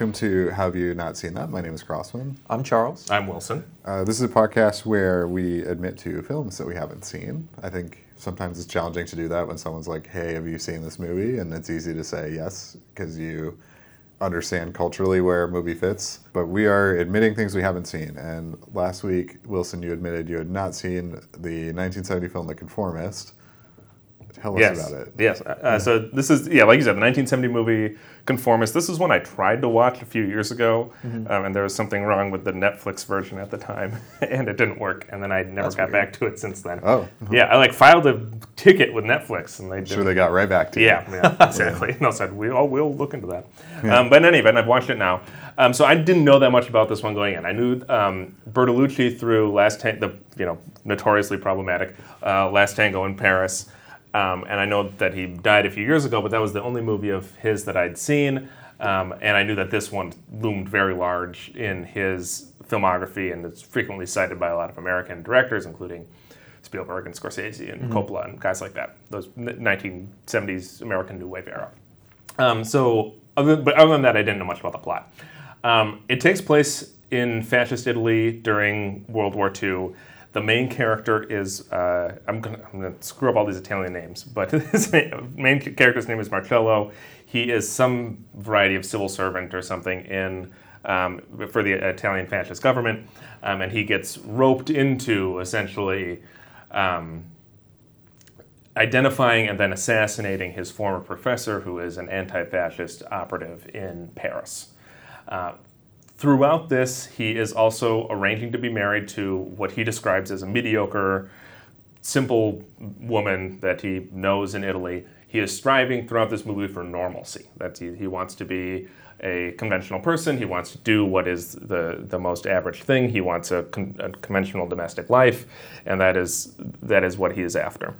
welcome to Have You Not Seen That? My name is Crossman. I'm Charles. I'm Wilson. Uh, this is a podcast where we admit to films that we haven't seen. I think sometimes it's challenging to do that when someone's like, hey, have you seen this movie? And it's easy to say yes because you understand culturally where a movie fits. But we are admitting things we haven't seen. And last week, Wilson, you admitted you had not seen the 1970 film The Conformist. Tell us yes. about it. Yes. Uh, So this is yeah, like you said, the 1970 movie Conformist. This is one I tried to watch a few years ago, um, and there was something wrong with the Netflix version at the time, and it didn't work. And then I never That's got weird. back to it since then. Oh. Yeah, I like filed a ticket with Netflix, and they Sure, they got right back to you. Yeah, yeah, exactly. And I said, we, oh, we'll look into that. Um, but in any event, I've watched it now. Um, so I didn't know that much about this one going in. I knew um, Bertolucci through Last Tango, the you know notoriously problematic uh, Last Tango in Paris, um, and I know that he died a few years ago. But that was the only movie of his that I'd seen, um, and I knew that this one loomed very large in his filmography, and it's frequently cited by a lot of American directors, including. Spielberg and Scorsese and Coppola and guys like that. Those n- 1970s American New Wave era. Um, so, other, but other than that, I didn't know much about the plot. Um, it takes place in fascist Italy during World War II. The main character is uh, I'm gonna, I'm gonna screw up all these Italian names, but his main character's name is Marcello. He is some variety of civil servant or something in um, for the Italian fascist government, um, and he gets roped into essentially um, identifying and then assassinating his former professor, who is an anti fascist operative in Paris. Uh, throughout this, he is also arranging to be married to what he describes as a mediocre, simple woman that he knows in Italy. He is striving throughout this movie for normalcy. That he, he wants to be a conventional person. He wants to do what is the, the most average thing. He wants a, con- a conventional domestic life, and that is that is what he is after.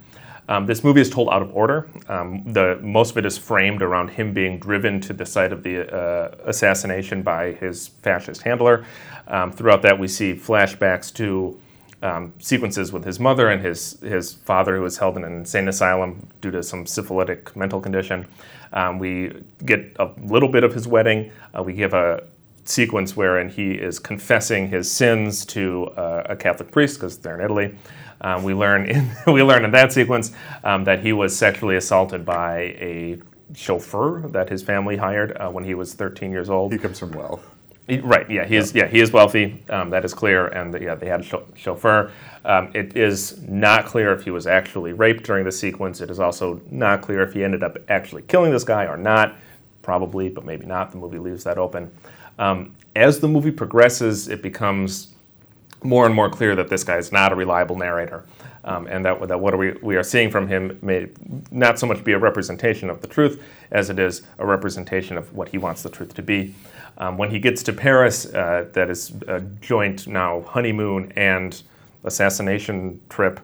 Um, this movie is told out of order. Um, the most of it is framed around him being driven to the site of the uh, assassination by his fascist handler. Um, throughout that, we see flashbacks to um, sequences with his mother and his his father, who was held in an insane asylum due to some syphilitic mental condition. Um, we get a little bit of his wedding. Uh, we give a sequence wherein he is confessing his sins to uh, a Catholic priest because they're in Italy. Um, we learn in we learn in that sequence um, that he was sexually assaulted by a chauffeur that his family hired uh, when he was 13 years old. He comes from wealth. He- Right. Yeah. He is. Yeah. He is wealthy. Um, that is clear. And yeah, they had a chau- chauffeur. Um, it is not clear if he was actually raped during the sequence. It is also not clear if he ended up actually killing this guy or not. Probably, but maybe not. The movie leaves that open. Um, as the movie progresses, it becomes more and more clear that this guy is not a reliable narrator, um, and that, that what we, we are seeing from him may not so much be a representation of the truth as it is a representation of what he wants the truth to be. Um, when he gets to Paris, uh, that is a joint now honeymoon and assassination trip,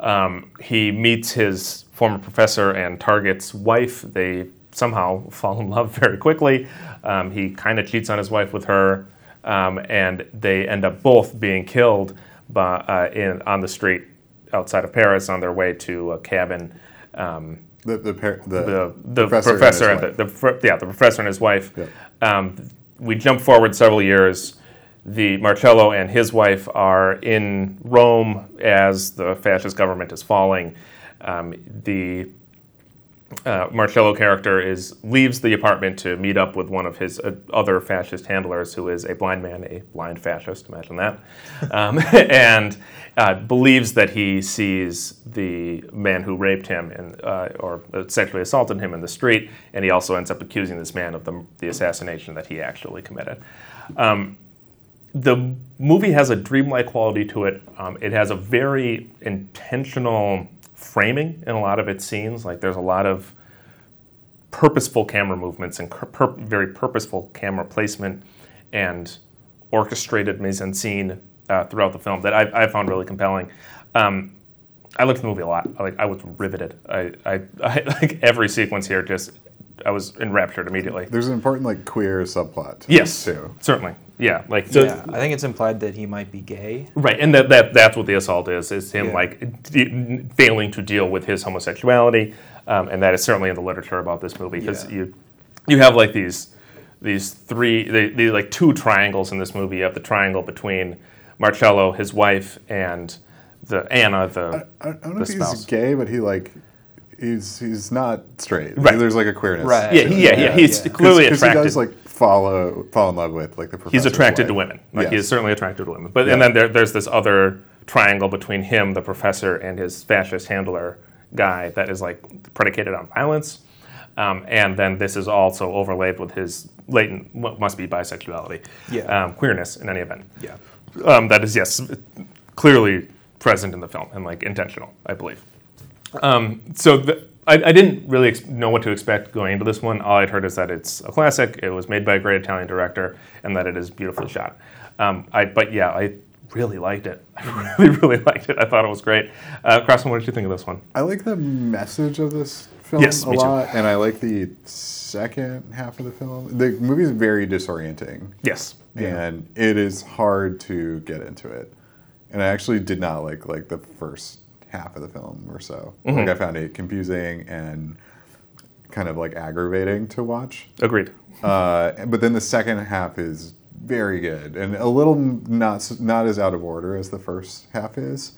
um, he meets his former professor and Target's wife. They somehow fall in love very quickly. Um, he kind of cheats on his wife with her um, and they end up both being killed by, uh, in, on the street outside of Paris on their way to a cabin. Um, The, the, par- the, the the professor professor, and and, his the, the yeah the professor and his wife. Yeah. Um, we jump forward several years. The Marcello and his wife are in Rome as the fascist government is falling. Um, the uh, Marcello character is leaves the apartment to meet up with one of his uh, other fascist handlers, who is a blind man, a blind fascist. Imagine that, um, and uh, believes that he sees the man who raped him and uh, or sexually assaulted him in the street, and he also ends up accusing this man of the, the assassination that he actually committed. Um, the movie has a dreamlike quality to it. Um, it has a very intentional framing in a lot of its scenes. Like there's a lot of purposeful camera movements and pur- very purposeful camera placement and orchestrated mise en scene uh, throughout the film that I, I found really compelling. Um, I looked at the movie a lot. I, like I was riveted. I, I, I like every sequence here. Just I was enraptured immediately. There's an important like queer subplot. to Yes, this, too. certainly. Yeah, like so. yeah, I think it's implied that he might be gay. Right, and that, that that's what the assault is, is him Yeah. like de- failing to deal with his homosexuality, um, and that is certainly in the literature about this movie because Yeah. you you have like these these three, the, the like two triangles in this movie. You have the triangle between Marcello, his wife, and the Anna, the I, I don't know the if he's spouse. gay, but he like he's he's not straight. Right. There's like a queerness. Right. Yeah, yeah, yeah. Yeah, He's yeah. clearly Because he does like follow fall in love with like the professor. he's attracted to women. Like he Yes. is certainly attracted to women. But and then there, there's this other triangle between him, the professor, and his fascist handler guy that is like predicated on violence. Um, and then this is also overlaid with his latent, what must be bisexuality, Yeah. um, queerness in any event. Yeah. Um, that is yes, clearly present in the film and like intentional, I believe. Um, so the, I, I didn't really ex- know what to expect going into this one. All I'd heard is that it's a classic. It was made by a great Italian director, and that it is beautifully shot. Um, I, but yeah, I really liked it. I really, really liked it. I thought it was great. Uh, Crossman, what did you think of this one? I like the message of this film Yes, a me too. lot, and I like the second half of the film. The movie is very disorienting, Yes. and it is hard to get into it. And I actually did not like like the first half of the film or so. Mm-hmm. Like I found it confusing and kind of like aggravating to watch. Agreed. Uh, but then the second half is very good and a little not not as out of order as the first half is,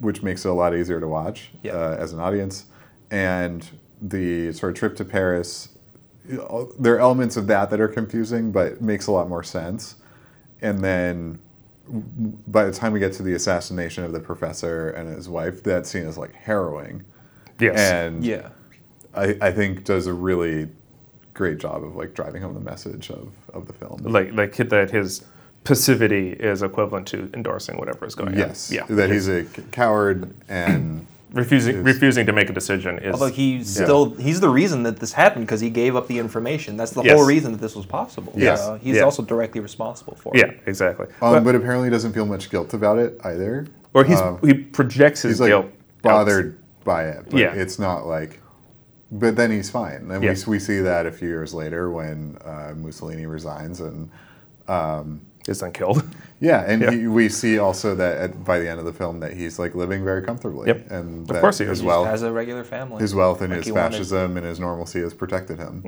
which makes it a lot easier to watch Yeah. uh, as an audience. And the sort of trip to Paris, there are elements of that that are confusing, but makes a lot more sense. And then by the time we get to the assassination of the professor and his wife, that scene is like harrowing. Yes. And Yeah. I, I think does a really great job of like driving home the message of, of the film. like like that his passivity is equivalent to endorsing whatever is going yes, on. Yes. Yeah. that he's a coward and refusing is- refusing to make a decision is Although he's still he's the reason that this happened because he gave up the information. That's the Yes. whole reason that this was possible. Yes. Uh, he's Yeah. also directly responsible for it. yeah exactly. um, But- but apparently doesn't feel much guilt about it either. or he's um, he projects his He's like guilt bothered by it, but Yeah. it's not like. But then he's fine, and Yeah. we, we see that a few years later when uh, Mussolini resigns, and is then killed. Yeah, and Yeah. He, we see also that at, by the end of the film that he's like living very comfortably, Yep. and Of that course he his is. He wealth, just has a regular family. his wealth and like his he wanted. fascism and his normalcy has protected him.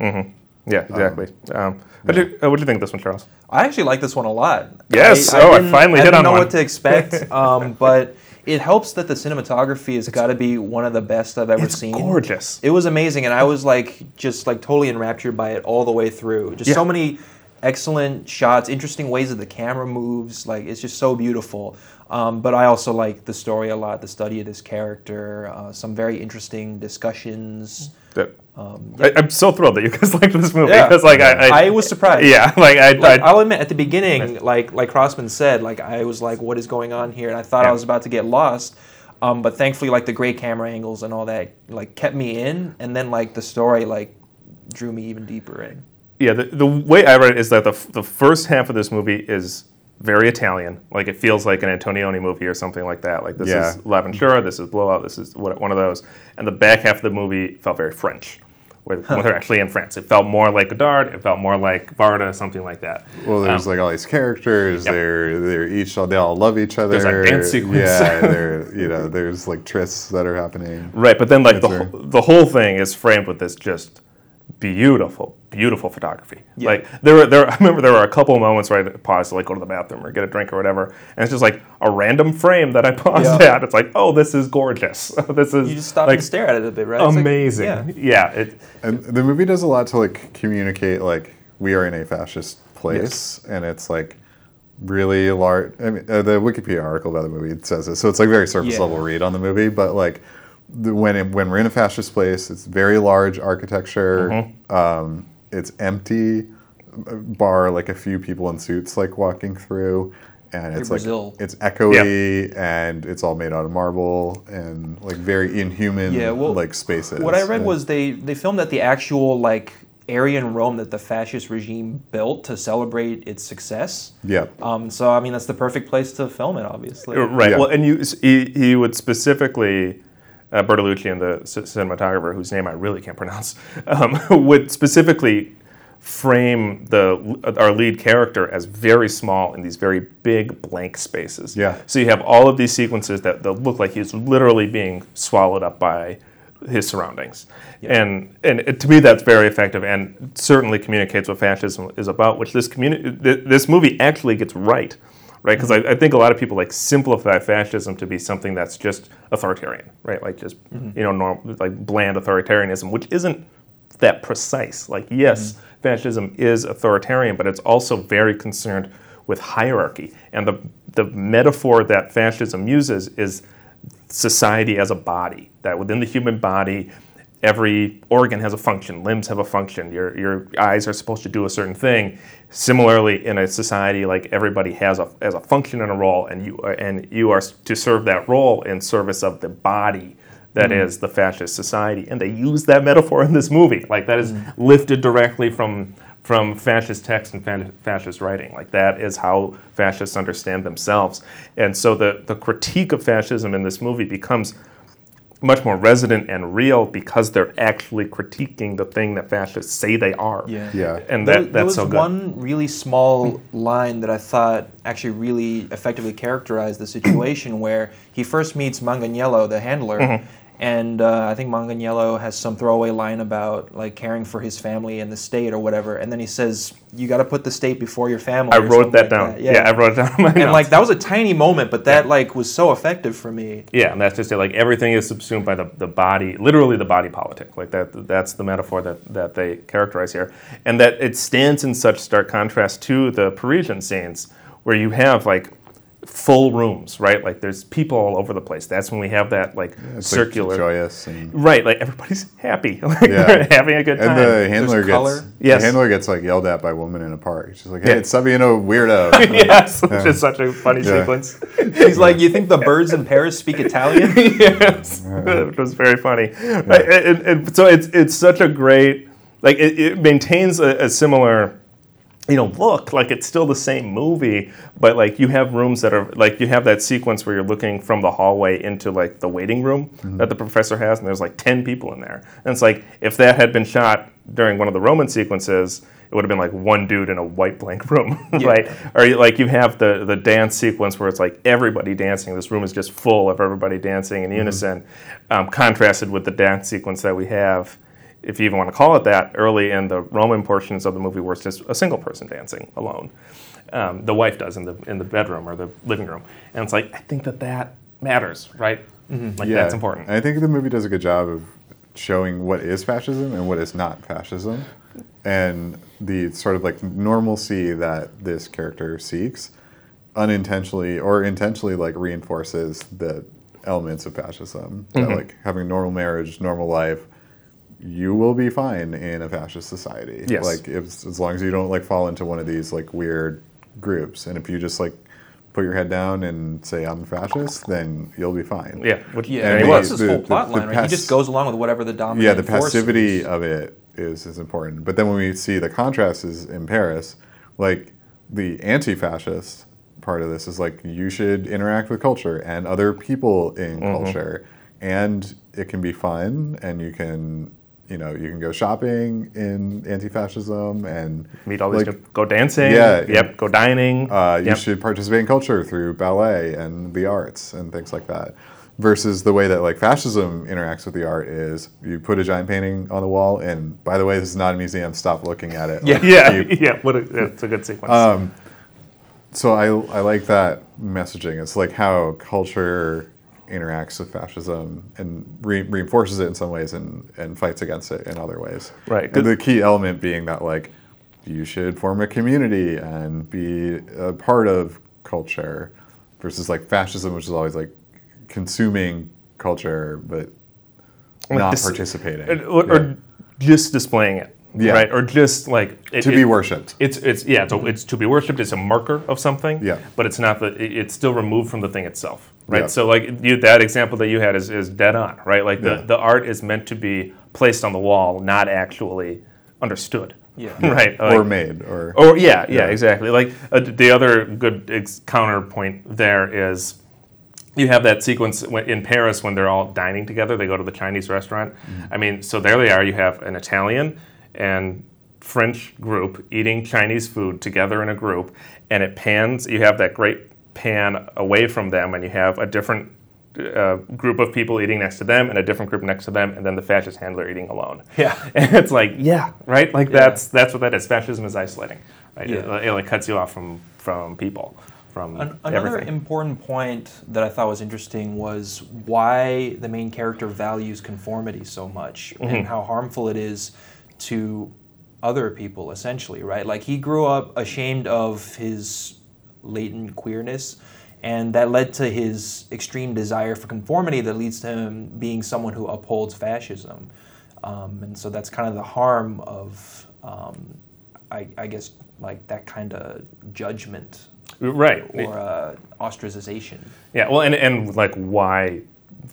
yeah, exactly. Um, what do you, uh, what do you think of this one, Charles? I actually like this one a lot. Yes. Oh, I didn't- finally I hit didn't on know what to expect, um, but it helps that the cinematography has got to be one of the best I've ever It's seen. gorgeous. It was amazing, and I was like just like totally enraptured by it all the way through. Just Yeah. so many excellent shots, interesting ways that the camera moves. Like it's just so beautiful. Um, but I also like the story a lot, the study of this character, uh, some very interesting discussions. That- Um, I, I'm so thrilled that you guys liked this movie Yeah. because, like, I, I, I was surprised. yeah, like I, Like, I I'll admit, at the beginning, like like Crossman said, like I was like, "What is going on here?" And I thought I was about to get lost. Um, but thankfully, like the great camera angles and all that, like kept me in. And then like the story, like drew me even deeper in. Yeah, the, the way I read it is that the, the first half of this movie is very Italian. Like it feels like an Antonioni movie or something like that. Like this Yeah. is L'Avventura, this is Blowout, this is what- one of those. And the back half of the movie felt very French, where, when they're actually in France. It felt more like Godard, it felt more like Varda, something like that. Well, there's Um, like all these characters. Yep. They're they're each they all love each other. There's dance sequence. Yeah, they're you know there's like trysts that are happening. Right, but then like the, whole- the whole thing is framed with this just beautiful, beautiful photography. Yeah. Like there were there I remember there were a couple moments where I paused to like go to the bathroom or get a drink or whatever, and it's just like a random frame that I paused Yeah. at. It's like, oh, this is gorgeous. this is You just stop like and stare at it a bit, right? It's like- amazing. yeah. yeah. it, And the movie does a lot to like communicate like we are in a fascist place, and it's like really large. I mean, uh, the Wikipedia article about the movie says it, so it's like very surface Yeah. level read on the movie. But like the, when it, when we're in a fascist place, it's very large architecture. Mm-hmm. Um, it's empty, uh, bar like a few people in suits like walking through. And it's Brazil. like it's echoey and it's all made out of marble and like very inhuman Yeah, well, like spaces. What I read And- was they they filmed at the actual like area in Rome that the fascist regime built to celebrate its success. yeah. Um, so I mean, that's the perfect place to film it, obviously. right. Yeah. Well, and you he, he would specifically. Uh, Bertolucci and the c- cinematographer, whose name I really can't pronounce, um, would specifically frame the our lead character as very small in these very big blank spaces. Yeah. So you have all of these sequences that, that look like he's literally being swallowed up by his surroundings. And and it, to me that's very effective and certainly communicates what fascism is about, which this communi- th- this movie actually gets right. Right, because I, mm-hmm. I think a lot of people like simplify fascism to be something that's just authoritarian, right? Like just mm-hmm. you know, norm, like bland authoritarianism, which isn't that precise. Like, yes, mm-hmm. fascism is authoritarian, but it's also very concerned with hierarchy. And the, the metaphor that fascism uses is society as a body, that within the human body, every organ has a function, limbs have a function, your, your eyes are supposed to do a certain thing. Similarly, in a society, like everybody has a, has a function and a role, and you, are, and you are to serve that role in service of the body that mm. is the fascist society. And they use that metaphor in this movie. Like, that is mm. lifted directly from from fascist text and fa- fascist writing. Like that is how fascists understand themselves. And so the, the critique of fascism in this movie becomes much more resident and real because they're actually critiquing the thing that fascists say they are. Yeah. Yeah. And There- that, there that's was so good. one really small line that I thought actually really effectively characterized the situation where he first meets Manganiello, the handler, Mm-hmm. And uh, I think Manganiello has some throwaway line about like caring for his family and the state or whatever, and then he says, "You got to put the state before your family." I wrote that like down. Yeah. I wrote it down and notes. like that was a tiny moment, but that like was so effective for me. Yeah, and that's just it. Like everything is subsumed by the, the body, literally the body politic. Like that. That's the metaphor that, that they characterize here, and that it stands in such stark contrast to the Parisian scenes, where you have like full rooms, right? Like there's people all over the place. That's when we have that like It's like, circular. joyous and Right, like everybody's happy, like Yeah. they're having a good time. and time. the handler color. gets Yes. the handler gets like yelled at by a woman in a park. She's like, "Hey, Yeah. it's stop being a weirdo." yes, which is such a funny Yeah. sequence. He's like, "You think the birds in Paris speak Italian?" yes, which was very funny. Right, and, and so it's it's such a great like it, it maintains a, a similar you know look like it's still the same movie but like you have rooms that are like you have that sequence where you're looking from the hallway into like the waiting room that the professor has and there's like 10 people in there. And it's like if that had been shot during one of the roman sequences it would have been like one dude in a white blank room right? Or like you have the the dance sequence where it's like everybody dancing. This room is just full of everybody dancing in unison um, contrasted with the dance sequence that we have if you even want to call it that, early in the Roman portions of the movie where it's just a single person dancing alone. Um, the wife does in the in the bedroom or the living room, and it's like I think that that matters, right? Like that's important. I think the movie does a good job of showing what is fascism and what is not fascism, and the sort of like normalcy that this character seeks, unintentionally or intentionally like reinforces the elements of fascism. Mm-hmm. like having normal marriage, normal life, you will be fine in a fascist society. Yes. Like if, as long as you don't like fall into one of these like weird groups, and if you just like put your head down and say I'm a fascist, then you'll be fine. yeah, which Yeah, and he well, the- that's his whole the- plot the line, right? He just goes along with whatever the dominant Yeah, the passivity of it is is important. But then when we see the contrast is in Paris, like the anti-fascist part of this is like you should interact with culture and other people in Mm-hmm. culture, and it can be fun, and you can you know you can go shopping in anti-fascism and Meet all these, like, go dancing. Yeah, Yep. Go dining. uh, you yep. should participate in culture through ballet and the arts and things like that. Versus the way that like fascism interacts with the art is you put a giant painting on the wall, and by the way, this is not a museum. Stop looking at it. Yeah. Like, Yeah, you- yeah. What a, that's a good sequence. Um, so I I like that messaging. It's like how culture interacts with fascism and re- reinforces it in some ways and, and fights against it in other ways. Right. And the key element being that like you should form a community and be a part of culture versus like fascism, which is always like consuming culture but Like not this- participating. or, or Yeah. just displaying it. Yeah. Right. Or just like it, to it- be worshipped. It's it's yeah. It's, a, it's to be worshipped. It's a marker of something. Yeah. But it's not the. it- It's still removed from the thing itself. Right. Yeah. So like you, that example that you had is, is dead on. Right. Like the Yeah. the art is meant to be placed on the wall, not actually understood. Yeah. right. or made or or yeah, yeah, Yeah. exactly. Like uh, the other good ex- counterpoint there is you have that sequence in Paris when they're all dining together. They go to the Chinese restaurant. I mean, so there they are. You have an Italian and French group eating Chinese food together in a group, and it pans. You have that great pan away from them, and you have a different uh, group of people eating next to them and a different group next to them, and then the fascist handler eating alone. Yeah. and it's like, yeah, right. Like Yeah. that's that's what that is. Fascism is isolating, right? It, Yeah. it, like cuts you off from from people, from An- another everything. important point that I thought was interesting was why the main character values conformity so much Mm-hmm. and how harmful it is to other people, essentially, right? Like he grew up ashamed of his latent queerness, and that led to his extreme desire for conformity that leads to him being someone who upholds fascism. Um, and so that's kind of the harm of, um, I, I guess, like that kind of judgment right. or uh, ostracization. Yeah, well, and, and like why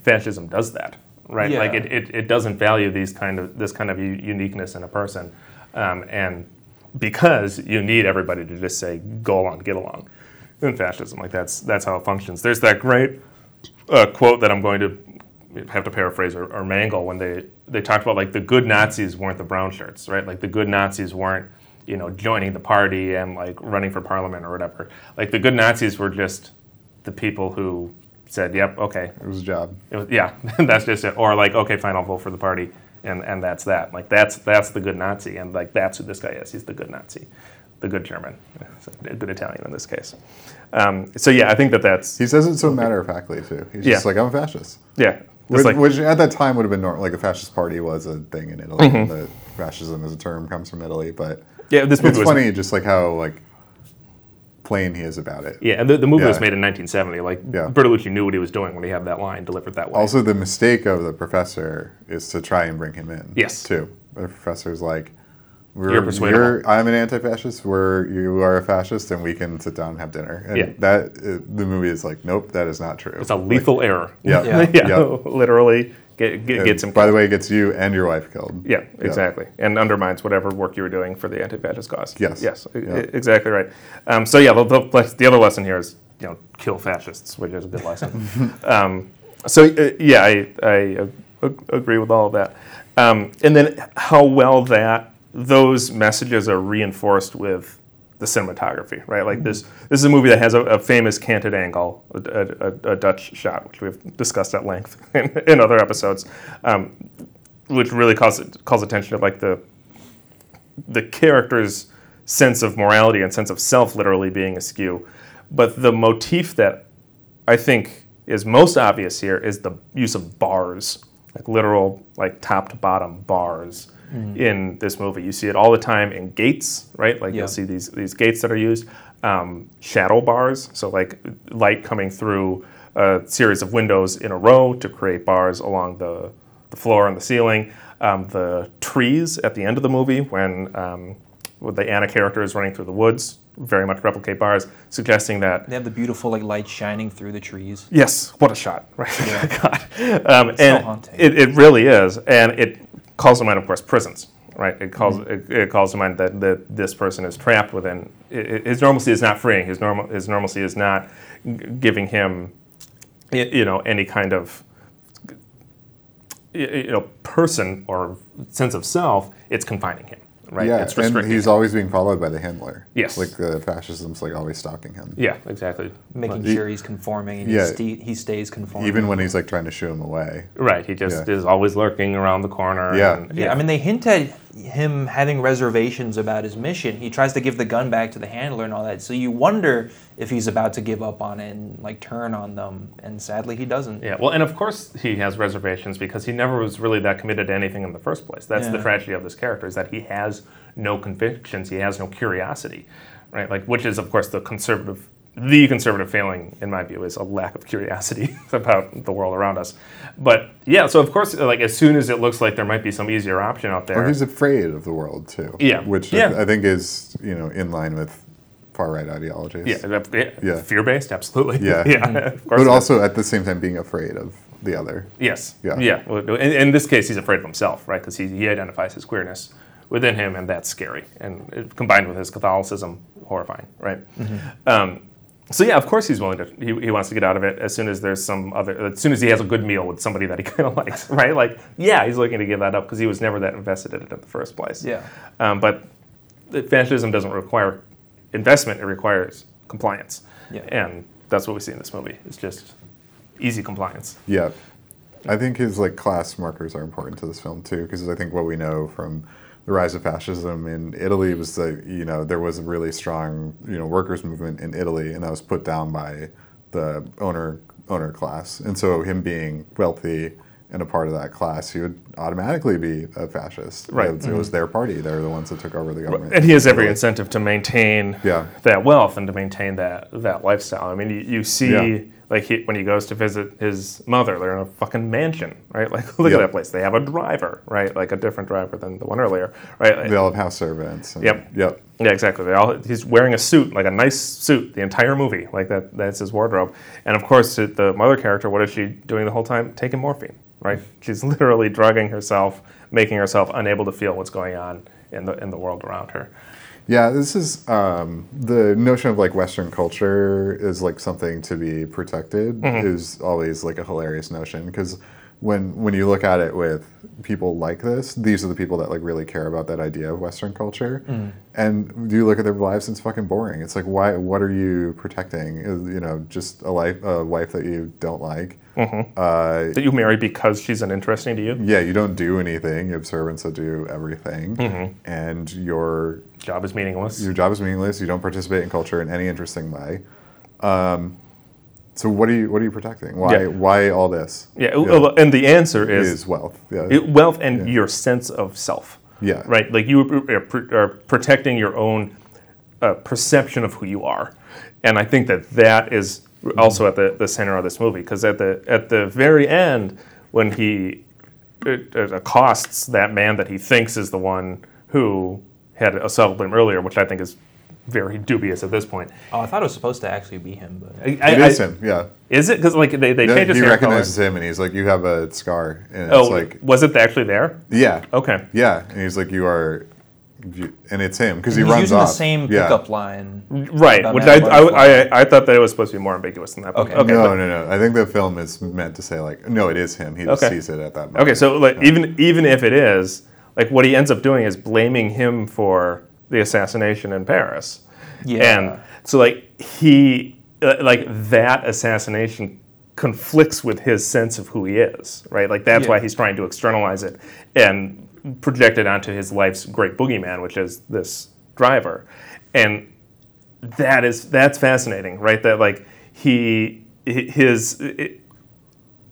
fascism does that, right? Like it, it, it doesn't value these kind of this kind of u- uniqueness in a person, um, and because you need everybody to just say go along, get along. In fascism, like that's that's how it functions. There's that great uh, quote that I'm going to have to paraphrase or, or mangle when they they talked about like the good Nazis weren't the brown shirts, right? Like the good Nazis weren't you know joining the party and like running for parliament or whatever. Like the good Nazis were just the people who said, "Yep, okay, It was a job. it was, yeah, that's just it," or like, "Okay, fine, I'll vote for the party," and and that's that. Like that's that's the good Nazi, and like that's who this guy is. He's the good Nazi, the good German, good Italian in this case. Um, so yeah, I think that that's He says it so matter of factly too. He's just Yeah. like, I'm a fascist. yeah. Which, like, which at that time would have been normal. Like a fascist party was a thing in Italy. Mm-hmm. The fascism as a term comes from Italy, but yeah, this movie it's was funny just like how like plain he is about it. Yeah, and the, the movie was made in 1970. Like Yeah. Bertolucci knew what he was doing when he had that line delivered that way. Also, the mistake of the professor is to try and bring him in. Yes. Too. The professor's like, we're, You're persuadable. you're- I'm an anti-fascist. We're you are a fascist, and we can sit down and have dinner. And Yeah. that uh, the movie is like, nope, that is not true. it's a lethal error. Yeah. Yeah. yeah, Yeah. literally get, get, gets him. By the way, it gets you and your wife killed. Yeah, exactly, and undermines whatever work you were doing for the anti-fascist cause. Yes. yes, Yeah. exactly right. Um, so yeah, the, the, the other lesson here is you know kill fascists, which is a good lesson. um, so uh, yeah, I, I uh, agree with all of that, um, and then how well that those messages are reinforced with the cinematography, right? Like this, this is a movie that has a, a famous canted angle, a, a, a Dutch shot, which we've discussed at length in, in other episodes, um, which really calls calls attention to like the the character's sense of morality and sense of self literally being askew. But the motif that I think is most obvious here is the use of bars, like literal, like top to bottom bars in this movie. You see it all the time in gates, right? Like Yeah. you'll see these these gates that are used, um, shadow bars, so like light coming through a series of windows in a row to create bars along the the floor and the ceiling. Um, the trees at the end of the movie when um, the Anna character is running through the woods very much replicate bars, suggesting that They have the beautiful like light shining through the trees. Yes, what a shot, right? God. Um, so and haunting. It, it really is, and it calls to mind, of course, prisons, right? It calls Mm-hmm. it, it calls to mind that, that this person is trapped within his normalcy is not freeing. His normal his normalcy is not g- giving him, you know, any kind of you know person or sense of self. It's confining him, right? Yeah, it's and he's always being followed by the handler. Yes. Like the fascism's like always stalking him. yeah, exactly. Making He- sure he's conforming and Yeah. he, sta- he stays conforming. Even when he's like trying to shoo him away. Right. He just Yeah. is always lurking around the corner. Yeah. and- Yeah, I mean, they hint at him having reservations about his mission. He tries to give the gun back to the handler and all that. So you wonder if he's about to give up on it and like turn on them. And sadly, he doesn't. Yeah, well, and of course he has reservations because he never was really that committed to anything in the first place. That's the tragedy of this character is that he has no convictions, he has no curiosity, right? Like, which is of course the conservative, the conservative failing in my view is a lack of curiosity about the world around us. But yeah, so of course, like as soon as it looks like there might be some easier option out there, Or he's afraid of the world too. Yeah. Which Yeah. I think is, you know, in line with far right ideologies. yeah, yeah, Yeah. fear-based, absolutely. Yeah. yeah, of course. But also at the same time being afraid of the other. Yes. Yeah. Yeah. Well, In, in this case, he's afraid of himself, right? Because he, he identifies his queerness within him, and that's scary. And it, combined with his Catholicism, horrifying, right? Um, so yeah, of course he's willing to. He, he wants to get out of it as soon as there's some other. As soon as he has a good meal with somebody that he kind of likes, right? Like, yeah, he's looking to give that up because he was never that invested in it in the first place. Yeah. Um, but the- fascism doesn't require investment; it requires compliance. Yeah. And that's what we see in this movie. It's just easy compliance. Yeah. I think his like class markers are important to this film too, because I think what we know from the rise of fascism in Italy was that you know there was a really strong you know workers movement in Italy, and that was put down by the owner owner class, and so him being wealthy and a part of that class, he would automatically be a fascist. Right. It, was- it was mm-hmm. their party; they were the ones that took over the government. And he has every incentive to maintain Yeah. that wealth and to maintain that that lifestyle. I mean, you, you see, Yeah. Like he, when he goes to visit his mother, they're in a fucking mansion, right? Like, look Yep. at that place. They have a driver, right? Like a different driver than the one earlier, right? They all have house servants. and- Yep. Yep. Yeah, exactly. They all, he's wearing a suit, like a nice suit, the entire movie. Like that. That's his wardrobe. And of course, the- the mother character. What is she doing the whole time? Taking morphine, right? She's literally drugging herself, making herself unable to feel what's going on in the in the world around her. Yeah, this is um, the notion of like Western culture is like something to be protected is always like a hilarious notion because when when you look at it with people like this, these are the people that like really care about that idea of Western culture. And do you look at their lives, and it's fucking boring. It's like why? What are you protecting? You know, just a life a wife that you don't like. Uh, That you marry because she's uninteresting to you. yeah, you don't do anything. You have servants that do everything, and your Job is meaningless. your job is meaningless. You don't participate in culture in any interesting way. Um, so what are you what are you protecting? Why Yeah. why all this? yeah, well, and the answer is, is wealth. Yeah. it- wealth and your sense of self. Yeah. Right. Like you are, are protecting your own uh, perception of who you are, and I think that that is also at the, the center of this movie because at the at the very end when he it, it accosts that man that he thinks is the one who had assaulted him earlier, which I think is very dubious at this point. Oh, I thought it was supposed to actually be him, but I, It I- is him. Yeah. Is it because like they, they Yeah, changed his he hair recognizes color? him and he's like, "You have a scar," and Oh, it's like, was it actually there? "Yeah, Okay. yeah," and he's like, "You are," and it's him because he he's runs using off. the same Yeah. pickup line. Right, which I, I, I, I thought that it was supposed to be more ambiguous than that. but- Okay. okay no, but- no, no. I think the film is meant to say like, no, it is him. He just Okay. sees it at that moment. Okay, so like even even if it is, like what he ends up doing is blaming him for the assassination in Paris. Yeah. And so like he uh, like that assassination conflicts with his sense of who he is, right? Like that's Yeah. why he's trying to externalize it and project it onto his life's great boogeyman, which is this driver. And that is that's fascinating, right? That like he his it,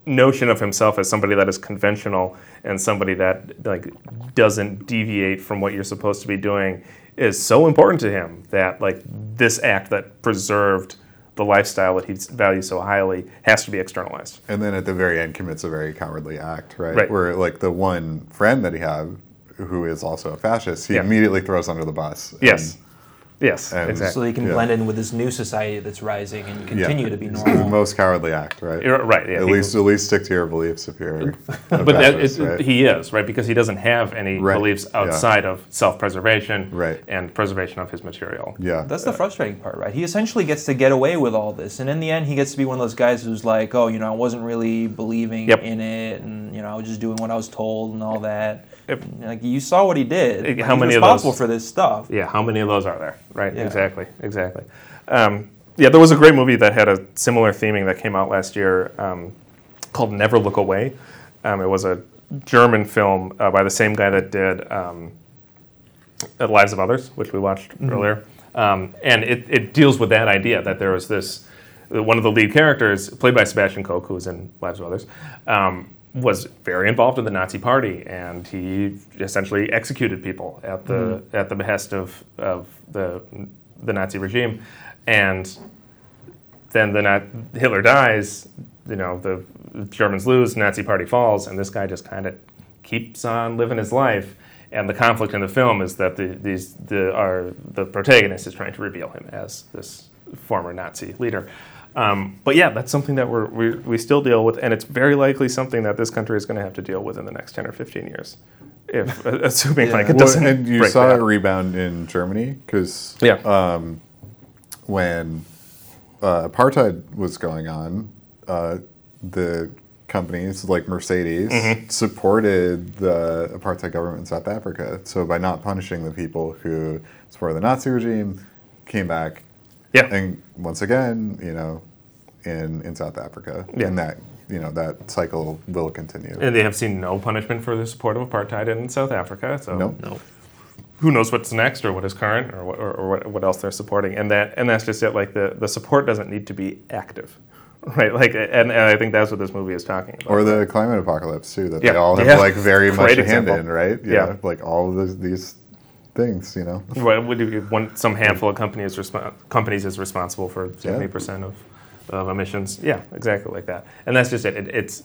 notion of himself as somebody that is conventional and somebody that like doesn't deviate from what you're supposed to be doing is so important to him that like this act that preserved the lifestyle that he values so highly has to be externalized. And then at the very end commits a very cowardly act, right? Right. Where like the one friend that he had, who is also a fascist, he Yeah. immediately throws under the bus. Yes. Yes, and- exactly. So they can Yeah. blend in with this new society that's rising and And, continue yeah, to be it's the normal. most cowardly act, right? You're right. Yeah, at he- least, at least stick to your beliefs if you're. but that, it, right? he is right because he doesn't have any Right, beliefs yeah. outside of self-preservation Right. and preservation of his material. yeah, That's the frustrating part, right? He essentially gets to get away with all this, and in the end, he gets to be one of those guys who's like, "Oh, you know, I wasn't really believing Yep. in it, and you know, I was just doing what I was told and all that." And, Like you saw what he did. How Like, he's many of responsible those- for this stuff? Yeah, how many of those are there? Right, Yeah. exactly, exactly. Um, yeah, there was a great movie that had a similar theming that came out last year um, called Never Look Away. Um, it was a German film uh, by the same guy that did um, uh, Lives of Others, which we watched earlier. Um, and it, it deals with that idea that there was this, one of the lead characters, played by Sebastian Koch, who was in Lives of Others, um, was very involved in the Nazi Party, and he essentially executed people at the mm-hmm. at the behest of, of the the Nazi regime, and then the Hitler dies, you know, the Germans lose, Nazi Party falls, and this guy just kind of keeps on living his life. And the conflict in the film is that the these the our the protagonist is trying to reveal him as this former Nazi leader. Um, but yeah, that's something that we're, we we still deal with, and it's very likely something that this country is going to have to deal with in the next ten or fifteen years, if assuming like it doesn't. and you saw a rebound in Germany because yeah. when uh, apartheid was going on, uh, the companies like Mercedes Mm-hmm. supported the apartheid government in South Africa. So by not punishing the people who supported the Nazi regime, came back yeah. and once again, you know, in in South Africa, Yeah. and that you know that cycle will continue. And they have seen no punishment for the support of apartheid in South Africa. So Nope. No. who knows what's next or what is current or what, or, or what, what else they're supporting. And that and that's just it. Like the, the support doesn't need to be active, right? Like and, and I think that's what this movie is talking about. Or the climate apocalypse too, that Yeah. they all have Yeah. like very much Great a hand in, right? Yeah. like all of these things, you know. What would you, one, some handful of companies companies is responsible for seventy percent of, of emissions. Yeah, exactly like that. And that's just it. it. It's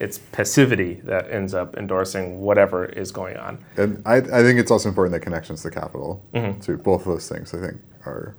it's passivity that ends up endorsing whatever is going on. And I, I think it's also important that connections to capital, Mm-hmm. to both of those things, I think, are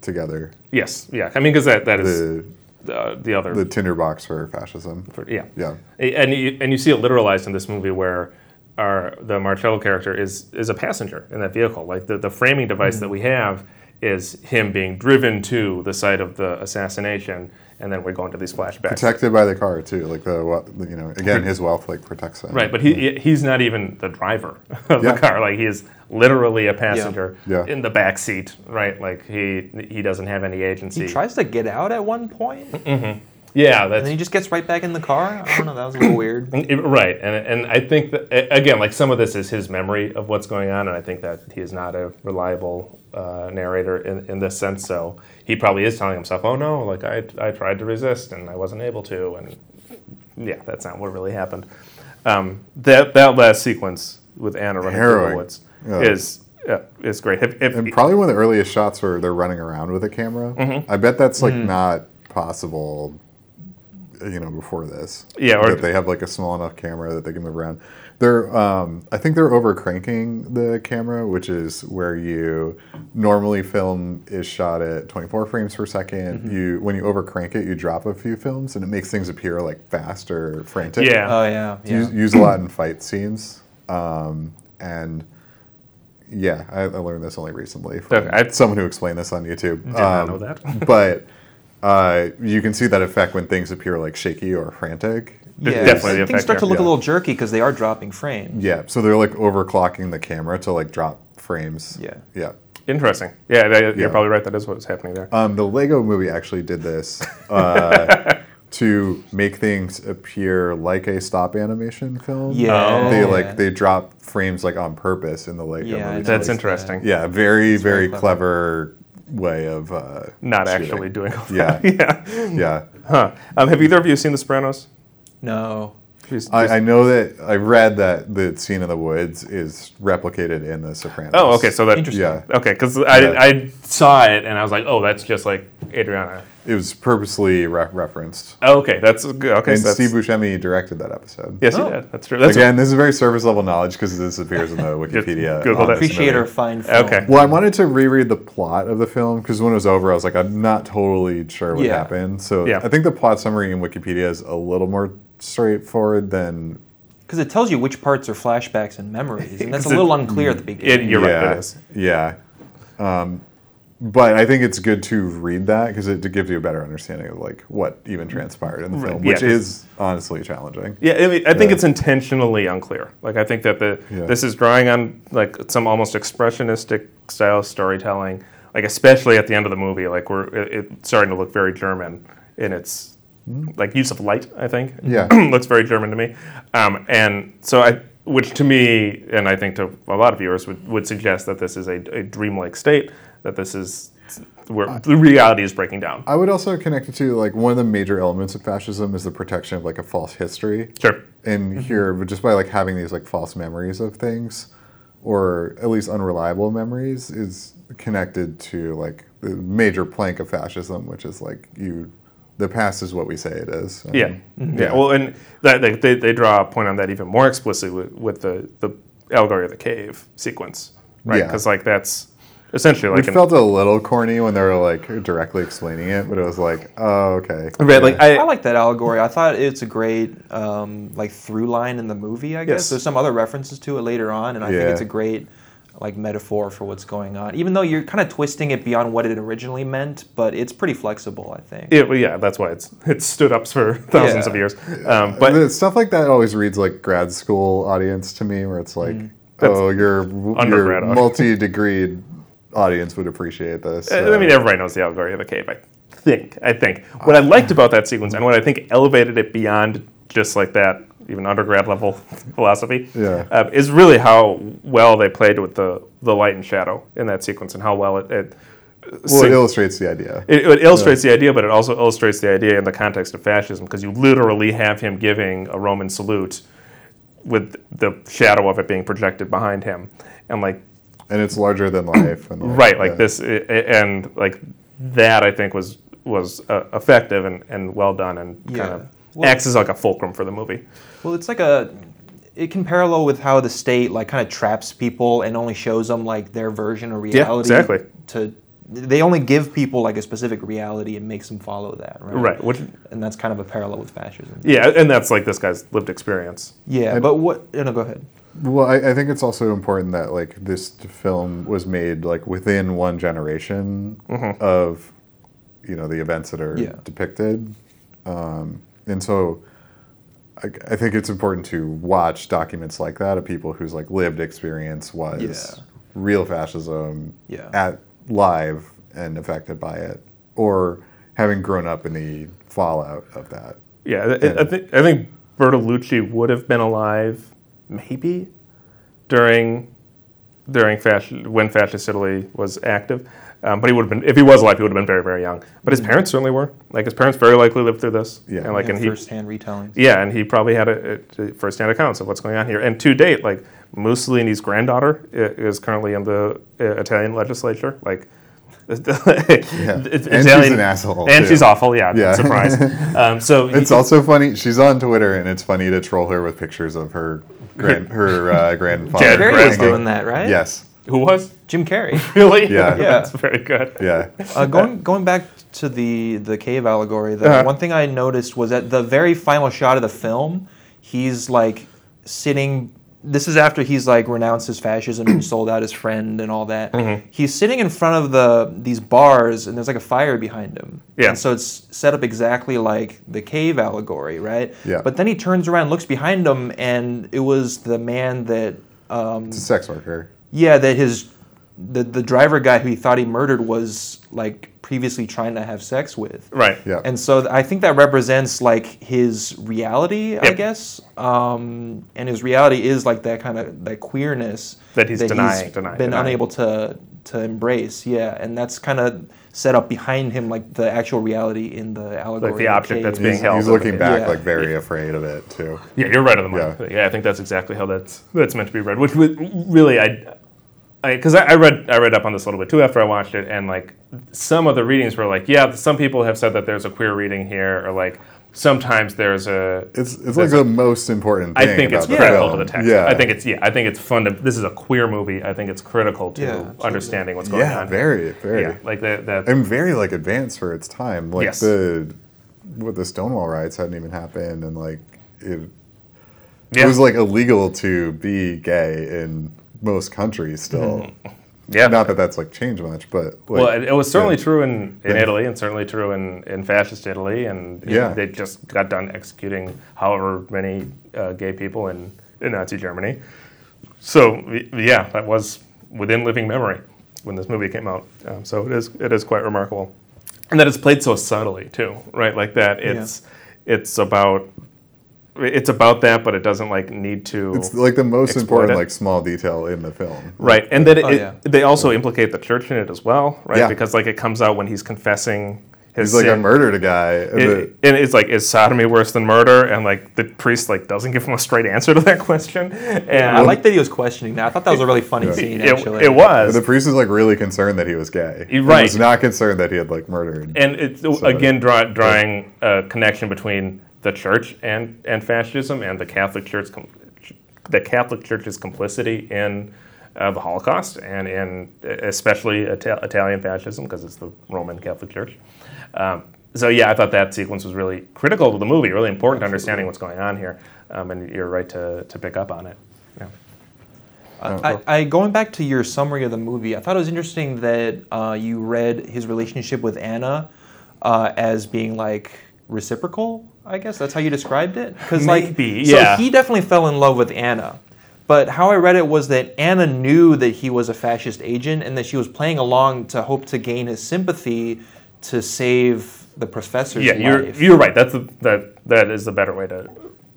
together. Yes, yeah. I mean, because that, that is The the, the other the tinderbox for fascism. for- yeah. Yeah. And you, and you see it literalized in this movie where our the Marcello character is is a passenger in that vehicle. Like the, the framing device that we hmm. have is him being driven to the site of the assassination, and then we go into these flashbacks. Protected by the car too, like the you know. Again, his wealth like protects him. Right, but he he's not even the driver of Yeah. the car. Like he is literally a passenger Yeah. in the back seat. Right, like he he doesn't have any agency. He tries to get out at one point, and yeah, that's then he just gets right back in the car. I don't know. That was a little weird. Right, and and I think that again, like some of this is his memory of what's going on, and I think that he is not a reliable uh, narrator in, in this sense. So he probably is telling himself, "Oh no, like I I tried to resist and I wasn't able to," and yeah, that's not what really happened. Um, that that last sequence with Anna running through Harrowing. the woods Yeah. is uh, is great. If, if, And probably one of the earliest shots where they're running around with a camera. Mm-hmm. I bet that's like Mm. not possible, you know, before this. Yeah, or- that they have like a small enough camera that they can move around. They're, um, I think they're over cranking the camera, which is where you normally film is shot at 24 frames per 2nd Mm-hmm. You when you over crank it, you drop a few films, and it makes things appear like fast or frantic. yeah, Oh yeah, yeah. Use, use a lot in fight scenes, um, and yeah, I, I learned this only recently from Okay, someone who explained this on YouTube. Did not Um, know that. but uh, you can see that effect when things appear like shaky or frantic. There's yeah, definitely the things effect start to there. look a little jerky because they are dropping frames. Yeah, so they're like overclocking the camera to like drop frames. Yeah. yeah. interesting. Yeah, that- you're Yeah. probably right. That is what's happening there. Um, the Lego Movie actually did this uh, to make things appear like a stop animation film. Yeah. Oh. they like they drop frames like on purpose in the Lego Yeah, Movie. know. That's noticed interesting. Yeah, very, very, very clever. Way of uh, Not shooting. actually doing all Yeah. that. yeah. Yeah, Huh. Um, have either of you seen The Sopranos? No. Just- I, just- I know that I read that the scene in the woods is replicated in The Sopranos. oh, okay. So that Interesting. Yeah, okay, because I, Yeah. I saw it and I was like, oh, that's just like Adriana. it was purposely re- referenced. Oh, okay, that's good. Okay, and so that's, Steve Buscemi directed that episode. yes, Oh. he did. That's true. That's Again, this is very surface level knowledge because this appears in the Wikipedia. Google uh, that. Appreciate movie. our fine film. Okay. Well, I wanted to reread the plot of the film because when it was over, I was like, I'm not totally sure what Yeah. happened. So Yeah. I think the plot summary in Wikipedia is a little more straightforward than. Because it tells you which parts are flashbacks and memories, and that's a 'Cause it- little unclear at the it, beginning. you're yeah, right. It is. Yeah. Um, but I think it's good to read that because it gives you a better understanding of like what even transpired in the film, yeah, which 'cause- is honestly challenging. Yeah, I, mean, I think Yeah. it's intentionally unclear. Like I think that the Yeah. this is drawing on like some almost expressionistic style storytelling. Like especially at the end of the movie, like we're it, it's starting to look very German in its like use of light. I think. Yeah. looks very German to me. Um, and so I, which to me, and I think to a lot of viewers would, would suggest that this is a, a dreamlike state. That this is where the reality is breaking down. I would also connect it to like one of the major elements of fascism is the protection of like a false history. Sure. And here, but just by like having these like false memories of things, or at least unreliable memories, is connected to like the major plank of fascism, which is like you, the past is what we say it is. Um, Yeah, yeah. Well, and that they, they, they draw a point on that even more explicitly with, with the the allegory of the cave sequence, right? Yeah. Because like that's essentially like It an, felt a little corny when they were like directly explaining it, but it was like, oh, okay. right. Like I I, like that allegory. I thought it's a great um, like through line in the movie. I guess Yes. there's some other references to it later on, and I think it's a great like metaphor for what's going on. Even though you're kind of twisting it beyond what it originally meant, but it's pretty flexible. I think. it, well, yeah, that's why it's it's stood up for thousands Yeah. of years. Um, but But stuff like that always reads like grad school audience to me, where it's like, oh, your Undergrad your audience. multi-degreed audience would appreciate this. I uh, mean, everybody knows the allegory of the cave. I think. I think what I liked about that sequence and what I think elevated it beyond just like that, even undergrad level philosophy, Yeah. uh, is really how well they played with the the light and shadow in that sequence and how well it. it Well, syn- it illustrates the idea. it, it illustrates the idea, but it also illustrates the idea in the context of fascism because you literally have him giving a Roman salute with the shadow of it being projected behind him, and like and it's larger than life. And right, like yeah. this, i- i- and like that, I think was was uh, effective and, and well done, and kind of Well- acts as like a fulcrum for the movie. Well, it's like a. It can parallel with how the state like kind of traps people and only shows them like their version of reality. Yeah, exactly. To they only give people like a specific reality and makes them follow that, right? Right. Which, And that's kind of a parallel with fascism. yeah, and that's like this guy's lived experience. Yeah, And- but what? No, no, go ahead. Well, I, I think it's also important that like this film was made like within one generation of, you know, the events that are Yeah. depicted, um, and so I, I think it's important to watch documents like that of people whose like lived experience was Yeah. real fascism Yeah. at live and affected by it, or having grown up in the fallout of that. Yeah, I- I, think I think Bertolucci would have been alive, maybe, during during fascist when fascist Italy was active. Um, but he would have been if he was alive, he would have been very very young. But his parents certainly were. Like his parents very likely lived through this. Yeah. and like Yeah, and he first-hand retellings. yeah, and he probably had a, a first-hand accounts of what's going on here. And to date, like Mussolini's granddaughter is currently in the uh, Italian legislature. Like, Yeah. it's And she's an asshole, and too. she's awful. Yeah, Yeah. surprise. Um, so It's also funny. She's on Twitter, and it's funny to troll her with pictures of her grand, her uh, grandfather. Jared Carrey was doing that, right? Yes. who was Jim Carrey. really? Yeah. Yeah. that's very good. Yeah. Uh, going going back to the the cave allegory, the Uh-huh. one thing I noticed was at the very final shot of the film, he's like sitting. This is after he's like renounced his fascism and sold out his friend and all that. Mm-hmm. He's sitting in front of the these bars and there's like a fire behind him. Yeah. And so it's set up exactly like the cave allegory, right? Yeah. But then he turns around, looks behind him, and it was the man that. Um, It's a sex worker. yeah, that his the the driver guy who he thought he murdered was like previously trying to have sex with. Right. Yeah. And so th- I think that represents like his reality, I guess. Um, and his reality is like that kind of that queerness That he's denying, denying, been denying. unable to to embrace. Yeah, and that's kind of set up behind him like the actual reality in the allegory. Like the of object that's being He's, held he's looking back Yeah. like very afraid of it too. Yeah, you're right on the money. Yeah. Yeah. I think that's exactly how that's that's meant to be read. Which would really, I, because I, I, read I read up on this a little bit too after I watched it, and like some of the readings were like, yeah, some people have said that there's a queer reading here, or like sometimes there's a. It's it's like the most important I thing. think it's the critical film. to the text. Yeah. I think it's yeah. I think it's fun. To, this is a queer movie. I think it's critical to Yeah, understanding what's going yeah, on. very very. Yeah, like that. that and very like advanced for its time. Like Yes. the what the Stonewall riots hadn't even happened, and like it, yeah. it was like illegal to be gay in most countries still. yeah. Not that that's like changed much, but like, well, it, it was certainly yeah. true in, in Yeah. Italy, and certainly true in, in fascist Italy, and Yeah. know, they just got done executing however many uh, gay people in, in Nazi Germany. So yeah, that was within living memory when this movie came out. Um, so it is it is quite remarkable, and that it's played so subtly too, right? Like that, it's it's about it's about that, but it doesn't like need to. It's like the most important it. like small detail in the film. Right, and then it, Oh, it- they also implicate the church in it as well, right? Yeah. Because like it comes out when he's confessing his He's like, I murdered a guy. And It- and it's like, is sodomy worse than murder? And like the priest like doesn't give him a straight answer to that question. And I like that he was questioning that. I thought that was a really funny Yeah. scene. it, Actually, it was. the priest is like really concerned that he was gay. You're He right. was not concerned that he had like murdered. and it's again draw, drawing a connection between the church and, and fascism and the Catholic Church, the Catholic Church's complicity in uh, the Holocaust and in especially Ita- Italian fascism because it's the Roman Catholic Church. Um, so yeah, I thought that sequence was really critical to the movie, really important to understanding what's going on here, um, and you're right to, to pick up on it. Yeah. I, I going back to your summary of the movie, I thought it was interesting that uh, you read his relationship with Anna uh, as being like reciprocal. I guess that's how you described it. Because like, Maybe, so he definitely fell in love with Anna. But how I read it was that Anna knew that he was a fascist agent and that she was playing along to hope to gain his sympathy to save the professor's Yeah, you're life. you're right. That's the, that that is the better way to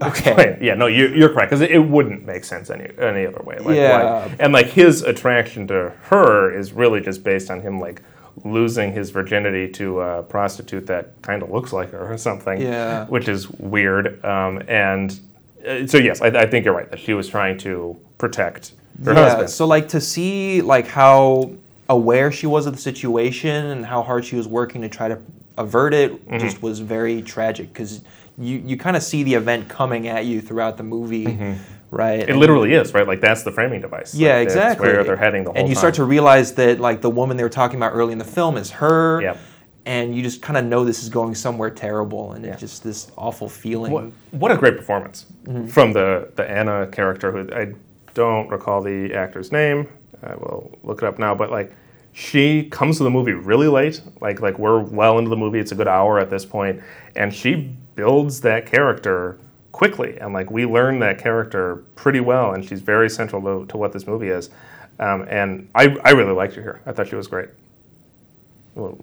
Okay. explain it. Yeah, no, you're, you're correct because it, it wouldn't make sense any any other way. Like, Yeah. why- and like his attraction to her is really just based on him like losing his virginity to a prostitute that kind of looks like her or something. Yeah. which is weird. Um, and uh, so yes, I, I think you're right that she was trying to protect her yeah. husband. So like to see like how aware she was of the situation and how hard she was working to try to avert it Mm-hmm. just was very tragic because you you kind of see the event coming at you throughout the movie, right? It literally is right. Like that's the framing device. Yeah, Like, that's exactly. Where they're heading the whole And you time. start to realize that like the woman they were talking about early in the film is her. And you just kind of know this is going somewhere terrible, and it's just this awful feeling. What, what a great performance Mm-hmm. from the, the Anna character, who I don't recall the actor's name. I will look it up now. But like, she comes to the movie really late. Like like we're well into the movie. It's a good hour at this point, and she builds that character quickly. And like we learn that character pretty well, and she's very central to, to what this movie is. Um, and I, I really liked her here. I thought she was great. Well,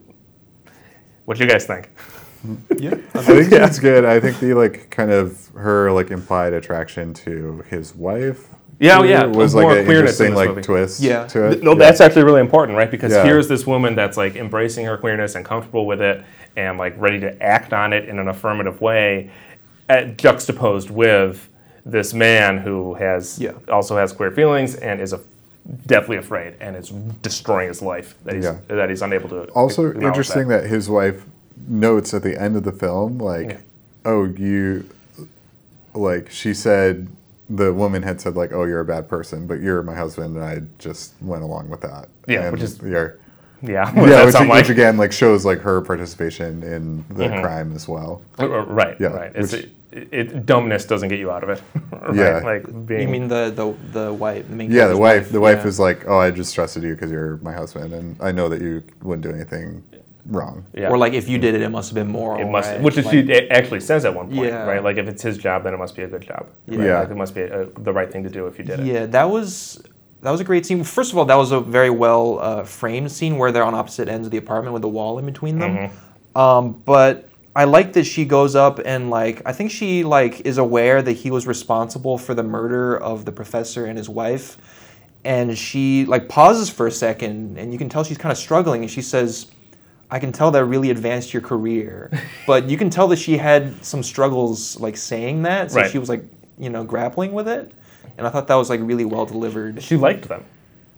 what do you guys think? yeah. I think it's good. I think the like kind of her like implied attraction to his wife. Yeah, oh, yeah, was more like an queerness in like movie. twist. Yeah. to it. No, Yeah. that's actually really important, right? Because Yeah. here's this woman that's like embracing her queerness and comfortable with it and like ready to act on it in an affirmative way, at, juxtaposed with this man who has Yeah. also has queer feelings and is a, deathly afraid and is destroying his life that he's Yeah. that he's unable to. also interesting that. his wife notes at the end of the film like, Yeah. "Oh, you," like she said. The woman had said like, "Oh, you're a bad person, but you're my husband," and I just went along with that. Yeah, And which is- you're- Yeah, what yeah, which, sound which again like shows like her participation in the Mm-hmm. crime as well. Uh, uh, Right, Yeah, right. It's, which- it, it, dumbness doesn't get you out of it. right? Yeah. like being. You mean the the the wife? The main Yeah, the character's wife. The wife yeah. is like, "Oh, I just trusted you because you're my husband, and I know that you wouldn't do anything wrong." yeah. Or like if you did it, it must have been moral. It must, right? which is Like- she a- actually says at one point, Yeah. right? Like if it's his job, then it must be a good job. right? Yeah. like it must be a, the right thing to do if you did it. Yeah, that was that was a great scene. First of all, that was a very well uh, framed scene where they're on opposite ends of the apartment with a wall in between them. Mm-hmm. Um, but I like that she goes up and like I think she like is aware that he was responsible for the murder of the professor and his wife, and she like pauses for a second, and you can tell she's kind of struggling, and she says. I can tell that really advanced your career, but you can tell that she had some struggles like saying that, so Right. she was like, you know, grappling with it, and I thought that was like really well delivered. She liked them,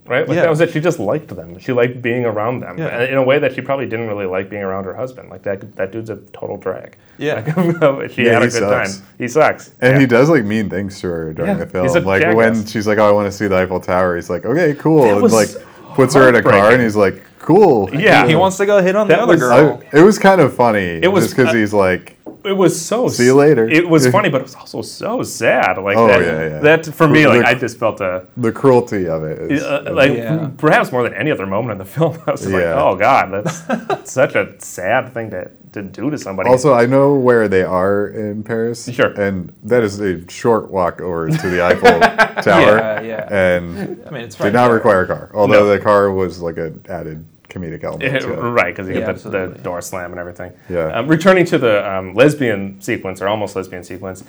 right? Like Yeah. that was it. She just liked them. She liked being around them Yeah. in a way that she probably didn't really like being around her husband. Like that, that dude's a total drag. Yeah. Like, she Yeah, had a good sucks. time. He sucks. And Yeah. he does like mean things to her during Yeah, the film. he's a Like when she's like, "Oh, I want to see the Eiffel Tower," he's like, "Okay, cool," That and was like puts her in a car, and he's like, "Cool." Yeah. He wants to go hit on That the other was- girl. I, it was kind of funny. It was- just because uh, he's like, It was so. See you later. It was funny, but it was also so sad. Like Oh, that. yeah, yeah. That for me, like the- I just felt a. the cruelty of it. Is, Uh, like Yeah. perhaps more than any other moment in the film, I was just like, "Oh God, that's such a sad thing to, to do to somebody." also, I know where they are in Paris. Sure. And that is a short walk over to the Eiffel Tower. Yeah, yeah. And I mean, it's did not there. require a car. Although No. the car was like an added comedic element to it. right, because you Yeah, get the, the door slam and everything. Yeah. Um, returning to the um, lesbian sequence, or almost lesbian sequence,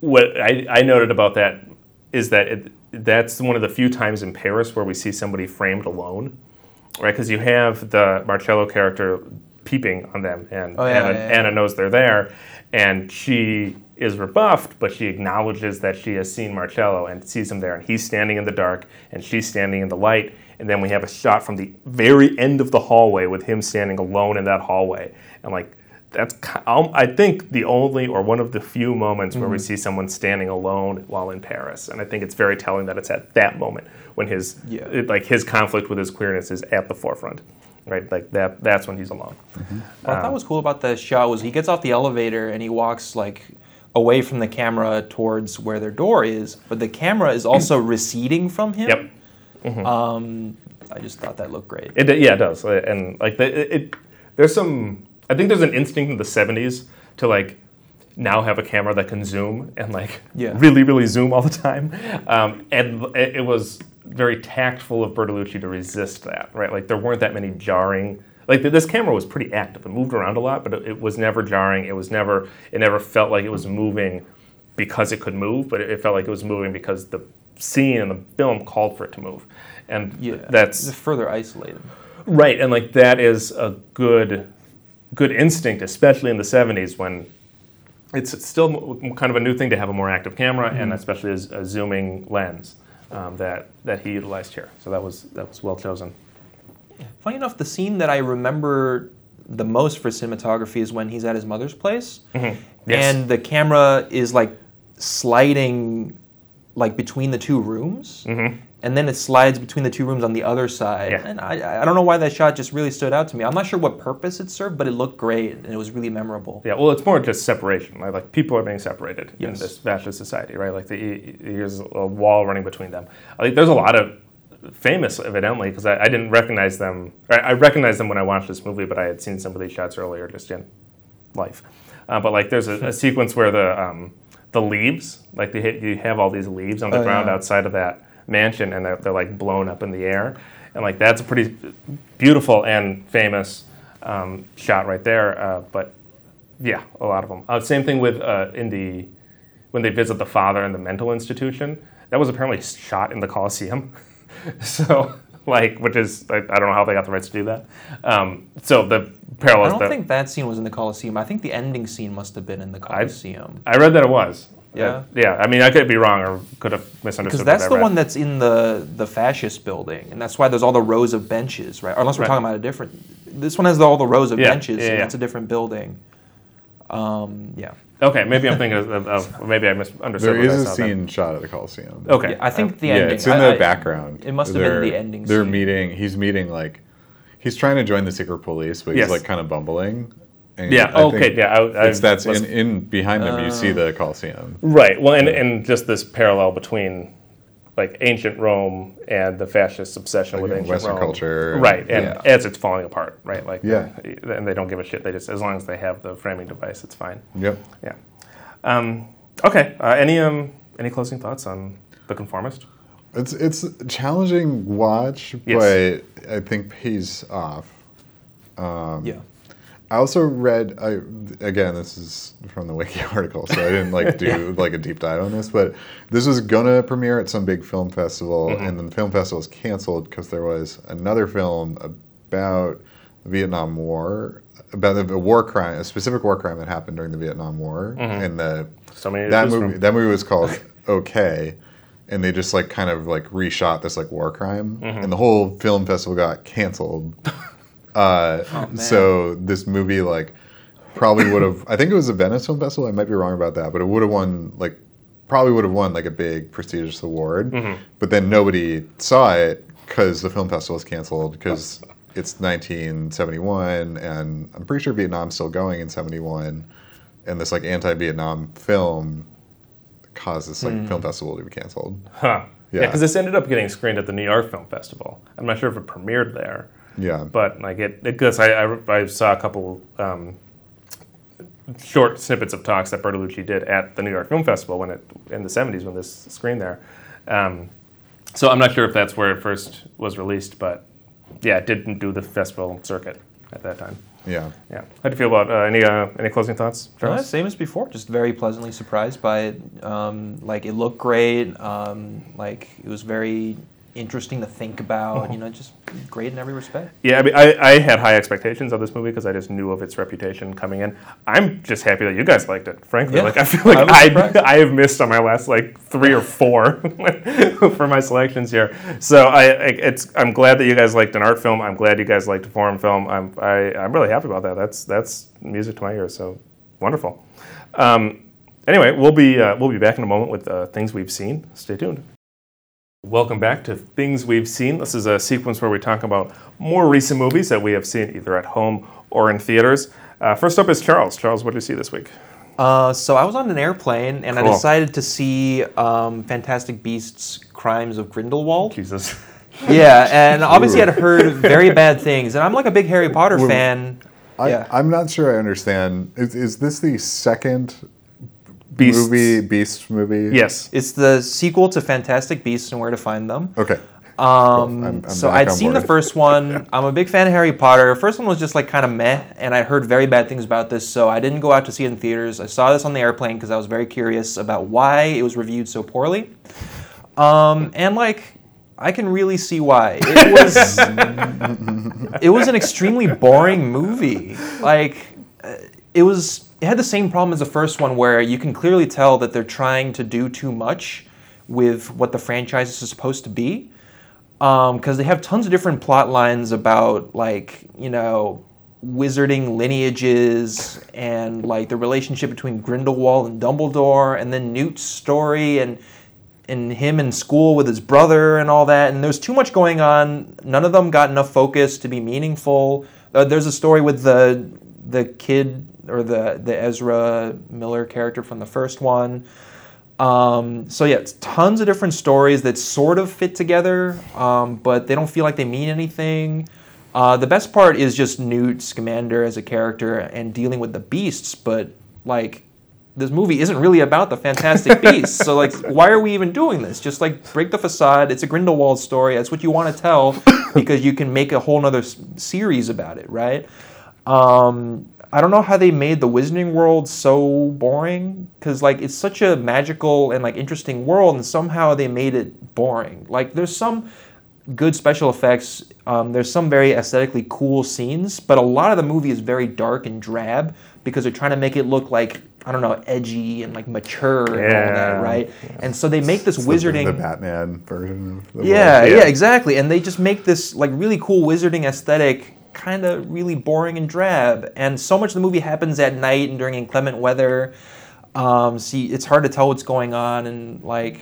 what I, I noted about that is that it, that's one of the few times in Paris where we see somebody framed alone, right? Because you have the Marcello character peeping on them, and Oh, yeah, Anna, yeah, yeah. Anna knows they're there, and she is rebuffed, but she acknowledges that she has seen Marcello and sees him there, and he's standing in the dark, and she's standing in the light, and then we have a shot from the very end of the hallway with him standing alone in that hallway, and like that's um, I think the only or one of the few moments where we Mm-hmm. see someone standing alone while in Paris, and I think it's very telling that it's at that moment when his Yeah. it- like his conflict with his queerness is at the forefront, right? Like that that's when he's alone. What I thought was cool about the shot was he gets off the elevator and he walks like away from the camera towards where their door is, but the camera is also receding from him. Yep. Um, I just thought that looked great. It yeah, it does, and like the, it, it, there's some. I think there's an instinct in the '70s to like now have a camera that can zoom and like Yeah. really, really zoom all the time, um, and it, it was very tactful of Bertolucci to resist that, right? Like there weren't that many jarring. Like like this camera was pretty active. It moved around a lot, but it, it was never jarring. It was never it never felt like it was moving because it could move, but it, it felt like it was moving because the scene and the film called for it to move. And Yeah, that's it's further isolated. Right, and like that is a good, good instinct, especially in the '70s when it's still kind of a new thing to have a more active camera, and especially as a zooming lens um, that that he utilized here. So that was that was well chosen. Funny enough, the scene that I remember the most for cinematography is when he's at his mother's place, Yes. and the camera is like sliding like between the two rooms, and then it slides between the two rooms on the other side. Mm-hmm. Yeah. And I, I don't know why that shot just really stood out to me. I'm not sure what purpose it served, but it looked great and it was really memorable. Yeah, well, it's more just separation. Like, like people are being separated in this fascist society, right? Like the, there's a wall running between them. I think there's a lot of famous, evidently, because I, I didn't recognize them. I, I recognized them when I watched this movie, but I had seen some of these shots earlier just in life. Uh, but like, there's a, a sequence where the um, the leaves, like they hit, you have all these leaves on the Oh, ground yeah. outside of that mansion, and they're, they're like blown up in the air, and like that's a pretty beautiful and famous um, shot right there. Uh, but yeah, a lot of them. Uh, same thing with uh, in the when they visit the father in the mental institution. That was apparently shot in the Coliseum. so like, which is I, I don't know how they got the rights to do that. Um, so the parallel I don't that- think that scene was in the Coliseum. I think the ending scene must have been in the Coliseum. I read that it was. Yeah? Yeah. I mean, I could be wrong or could have misunderstood. Because that's I the one that's in the the fascist building, and that's why there's all the rows of benches, right? Or unless we're Right. talking about a different. This one has all the rows of Yeah, benches, yeah, and yeah. that's a different building. Um, yeah. Okay, maybe I'm thinking of, of, of maybe I misunderstood. There what I is a saw then. scene shot at the Coliseum. Okay, Yeah, I think the yeah, ending. it's in I- the I- background. It must have been They're- the ending. They're scene. meeting. He's meeting like, he's trying to join the secret police, but Yes. he's like kind of bumbling. And Yeah. I okay. think Yeah. I, I It's that's was- in, in behind him. You see the Coliseum. Right. Well, and, and just this parallel between like ancient Rome and the fascist obsession Like with ancient Western Rome. culture. Right. And Yeah. as it's falling apart, right? Like Yeah. and they don't give a shit. They just as long as they have the framing device, it's fine. Yep. Yeah. Um, okay. Uh, any um any closing thoughts on the conformist? It's it's a challenging watch, Yes. but I think pays off. Um, Yeah. I also read. I again, this is from the wiki article, so I didn't like do like a deep dive on this. But this was gonna premiere at some big film festival, Mm-hmm. and then the film festival was canceled because there was another film about the Vietnam War, about a war crime, a specific war crime that happened during the Vietnam War, Mm-hmm. and the So that movie from. that movie was called Okay, and they just like kind of like reshot this like war crime, Mm-hmm. and the whole film festival got canceled. Uh, Oh, so this movie like probably would have. I think it was a Venice Film Festival. I might be wrong about that, but it would have won like probably would have won like a big prestigious award. Mm-hmm. But then nobody saw it because the film festival was canceled because it's 1971, and I'm pretty sure Vietnam's still going in 71, and this like anti-Vietnam film caused this like film festival to be canceled. Huh. Yeah. Yeah. Because this ended up getting screened at the New York Film Festival. I'm not sure if it premiered there. Yeah. but like it, it goes. I, I, I saw a couple um, short snippets of talks that Bertolucci did at the New York Film Festival when it in the '70s when this screened there. Um, so I'm not sure if that's where it first was released, but yeah, it didn't do the festival circuit at that time. yeah. Yeah. How do you feel about uh, any uh, any closing thoughts, No, Charles? same as before. Just very pleasantly surprised by it. Um, like it looked great. Um, like it was very interesting to think about. You know, just great in every respect. Yeah, I mean, I, I had high expectations of this movie because I just knew of its reputation coming in. I'm just happy that you guys liked it. Frankly, Yeah, like I feel like was I. I, have missed on my last like three or four for my selections here. So I, I it's I'm glad that you guys liked an art film. I'm glad you guys liked a foreign film. I'm I, I'm really happy about that. That's that's music to my ears. So wonderful. Um, anyway, we'll be uh, we'll be back in a moment with uh, things we've seen. Stay tuned. Welcome back to Things We've Seen. This is a sequence where we talk about more recent movies that we have seen either at home or in theaters. Uh, first up is Charles. Charles, what did you see this week? Uh, so I was on an airplane and I decided to see um, Fantastic Beasts: Crimes of Grindelwald. Jesus. Yeah, and obviously I'd heard very bad things, and I'm like a big Harry Potter Wait, fan. I, yeah. I'm not sure I understand. Is, is this the second Beasts. movie, Beast movie? Yes. It's the sequel to Fantastic Beasts and Where to Find Them. Okay. I'm- Um, I'm so I'd on seen the first one. I'm a big fan of Harry Potter. First one was just like kind of meh, and I heard very bad things about this, so I didn't go out to see it in theaters. I saw this on the airplane because I was very curious about why it was reviewed so poorly. Um, and like, I can really see why. It was it was an extremely boring movie. Like, uh, it was it had the same problem as the first one, where you can clearly tell that they're trying to do too much with what the franchise is supposed to be because they have tons of different plot lines about like you know wizarding lineages and like the relationship between Grindelwald and Dumbledore and then Newt's story and and him in school with his brother and all that. And there's too much going on. None of them got enough focus to be meaningful. Uh, there's a story with the the kid or the the Ezra Miller character from the first one um, so yeah, it's tons of different stories that sort of fit together, um, but they don't feel like they mean anything. Uh, the best part is just Newt Scamander as a character and dealing with the beasts, but like this movie isn't really about the Fantastic Beasts. so like, why are we even doing this? Just like break the facade. It's a Grindelwald story. That's what you want to tell because you can make a whole nother s- series about it, right? Um, I don't know how they made the Wizarding World so boring because like it's such a magical and like interesting world, and somehow they made it boring. Like there's some good special effects. Um, there's some very aesthetically cool scenes, but a lot of the movie is very dark and drab because they're trying to make it look like I don't know, edgy and like mature and all that, right? And so they make this It's wizarding. the, Batman version. Of the Yeah, world. yeah, Yeah. exactly. And they just make this like really cool wizarding aesthetic kind of really boring and drab. And so much of the movie happens at night and during inclement weather. Um, see, it's hard to tell what's going on, and like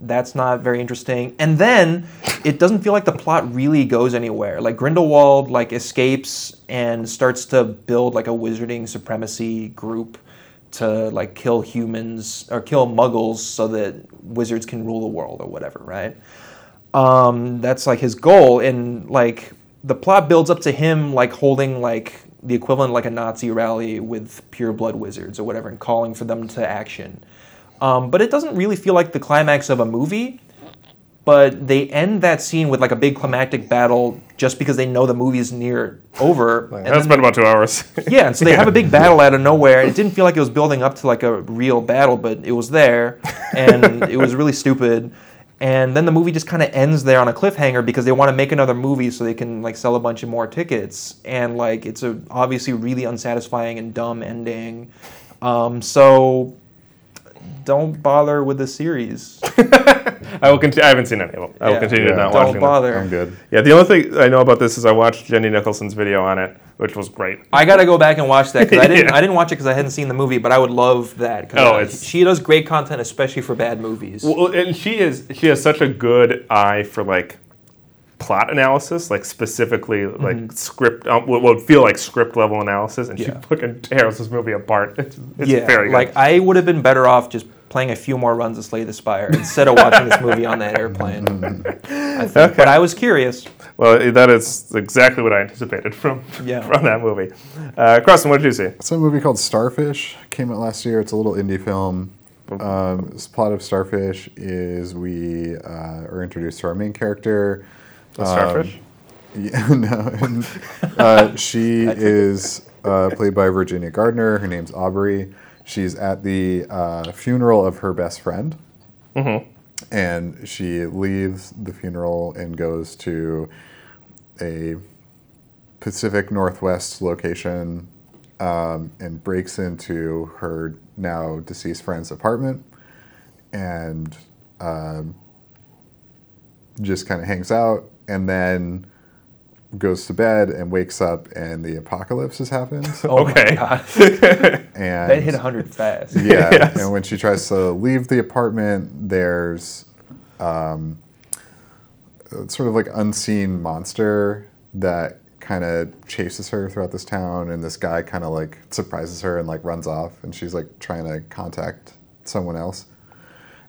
that's not very interesting. And then it doesn't feel like the plot really goes anywhere. Like Grindelwald like escapes and starts to build like a wizarding supremacy group to like kill humans or kill muggles so that wizards can rule the world or whatever, right? Um, that's like his goal, and like the plot builds up to him like holding like the equivalent of, like a Nazi rally with pure blood wizards or whatever, and calling for them to action. Um, but it doesn't really feel like the climax of a movie. But they end that scene with like a big climactic battle just because they know the movie's near over. and That's been about two hours. yeah, and so they have a big battle out of nowhere. It didn't feel like it was building up to like a real battle, but it was there, and it was really stupid. And then the movie just kind of ends there on a cliffhanger because they want to make another movie so they can like sell a bunch of more tickets. And like it's a obviously really unsatisfying and dumb ending. Um, so don't bother with the series. I will continue. I haven't seen any of them. I will Yeah. continue to Yeah. not Don't watch them. bother. I'm good. Yeah, the only thing I know about this is I watched Jenny Nicholson's video on it, which was great. I gotta go back and watch that because I didn't. Yeah. I didn't watch it because I hadn't seen the movie, but I would love that. Oh, I- it's- she does great content, especially for bad movies. Well, and she is she has such a good eye for like plot analysis, like specifically like script, um, what would feel like script level analysis, and she Yeah. fucking tears this movie apart. It's, it's yeah, very good. like I would have been better off just playing a few more runs of Slay the Spire instead of watching this movie on that airplane. I think. But I was curious. well, that is exactly what I anticipated from Yeah. from that movie. Uh, Croston, what did you see? It's a movie called Starfish. Came out last year. It's a little indie film. Um, this plot of Starfish is we uh, are introduced to our main character. The Starfish. Yeah, no. and, uh, she is uh, played by Virginia Gardner. Her name's Aubrey. She's at the uh, funeral of her best friend. And she leaves the funeral and goes to a Pacific Northwest location um, and breaks into her now deceased friend's apartment and um, just kind of hangs out and then goes to bed and wakes up and the apocalypse has happened. Oh Okay. God. and that hit 100 fast. yeah, Yes. and when she tries to leave the apartment, there's um, sort of like unseen monster that kind of chases her throughout this town, and this guy kind of like surprises her and like runs off, and she's like trying to contact someone else.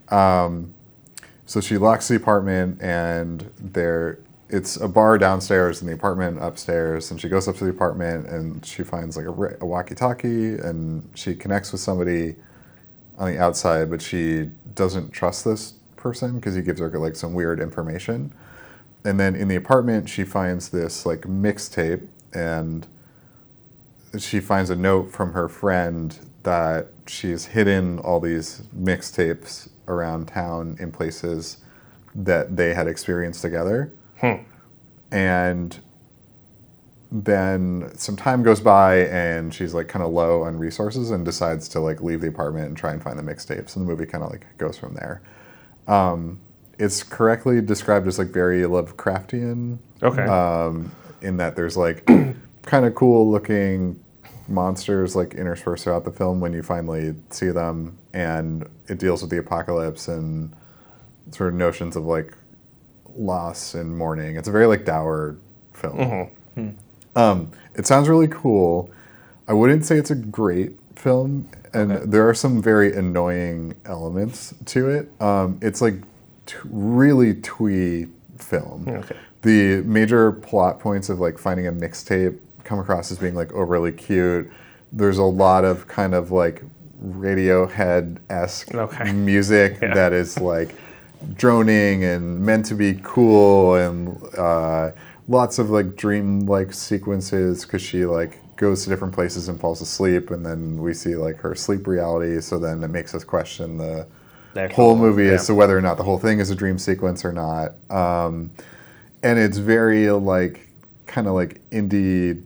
Um, so she locks the apartment, and there it's a bar downstairs and the apartment upstairs. And she goes up to the apartment and she finds like a, a walkie-talkie, and she connects with somebody on the outside, but she doesn't trust this person because he gives her like some weird information. and then in the apartment, she finds this like mixtape, and she finds a note from her friend that she's hidden all these mixtapes around town in places that they had experienced together. And then some time goes by and she's like kind of low on resources and decides to like leave the apartment and try and find the mixtapes and the movie kind of like goes from there um, it's correctly described as like very lovecraftian Okay. um, in that there's like kind of cool looking monsters like interspersed throughout the film when you finally see them and it deals with the apocalypse and sort of notions of like loss and mourning it's a very like dour film um, it sounds really cool i wouldn't say it's a great film and Okay. there are some very annoying elements to it um, it's like t- really twee film Okay. the major plot points of like finding a mixtape come across as being like overly cute. There's a lot of kind of like Radiohead esque Okay. music Yeah. that is like droning and meant to be cool and uh, lots of like dream like sequences because she like goes to different places and falls asleep and then we see like her sleep reality so then it makes us question the whole movie yeah. as to whether or not the whole thing is a dream sequence or not. Um, and it's very like kind of like indie,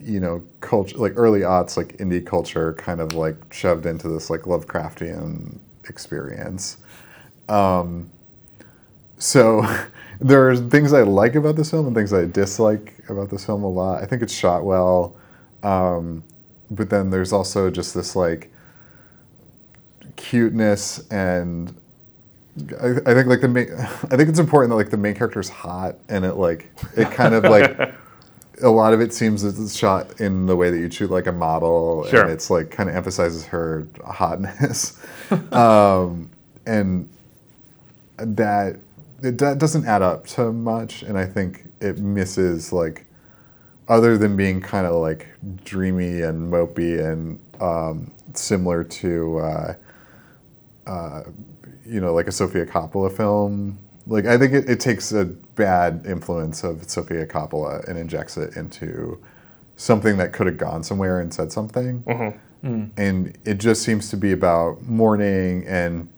you know, culture, like early aughts, like indie culture, kind of like shoved into this like Lovecraftian experience. Um, so there are things I like about this film and things I dislike about this film a lot. I think it's shot well, um, but then there's also just this like cuteness and I, I think like the main, I think it's important that like the main character is hot and it like it kind of like a lot of it seems that it's shot in the way that you shoot like a model Sure. and it's like kind of emphasizes her hotness um, and that it that doesn't add up to much and I think it misses like other than being kind of like dreamy and mopey and um, similar to uh, uh, you know like a Sofia Coppola film. Like I think it, it takes a bad influence of Sofia Coppola and injects it into something that could have gone somewhere and said something. And it just seems to be about mourning and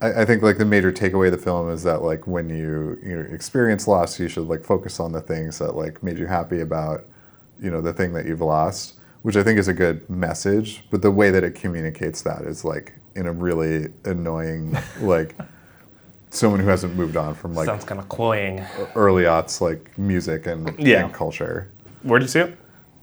I, I think like the major takeaway of the film is that like when you you know, experience loss, you should like focus on the things that like made you happy about you know the thing that you've lost, which I think is a good message. But the way that it communicates that is like in a really annoying like someone who hasn't moved on from like Sounds kind of cloying. early aughts like music and, Yeah. and culture. Where'd you see it?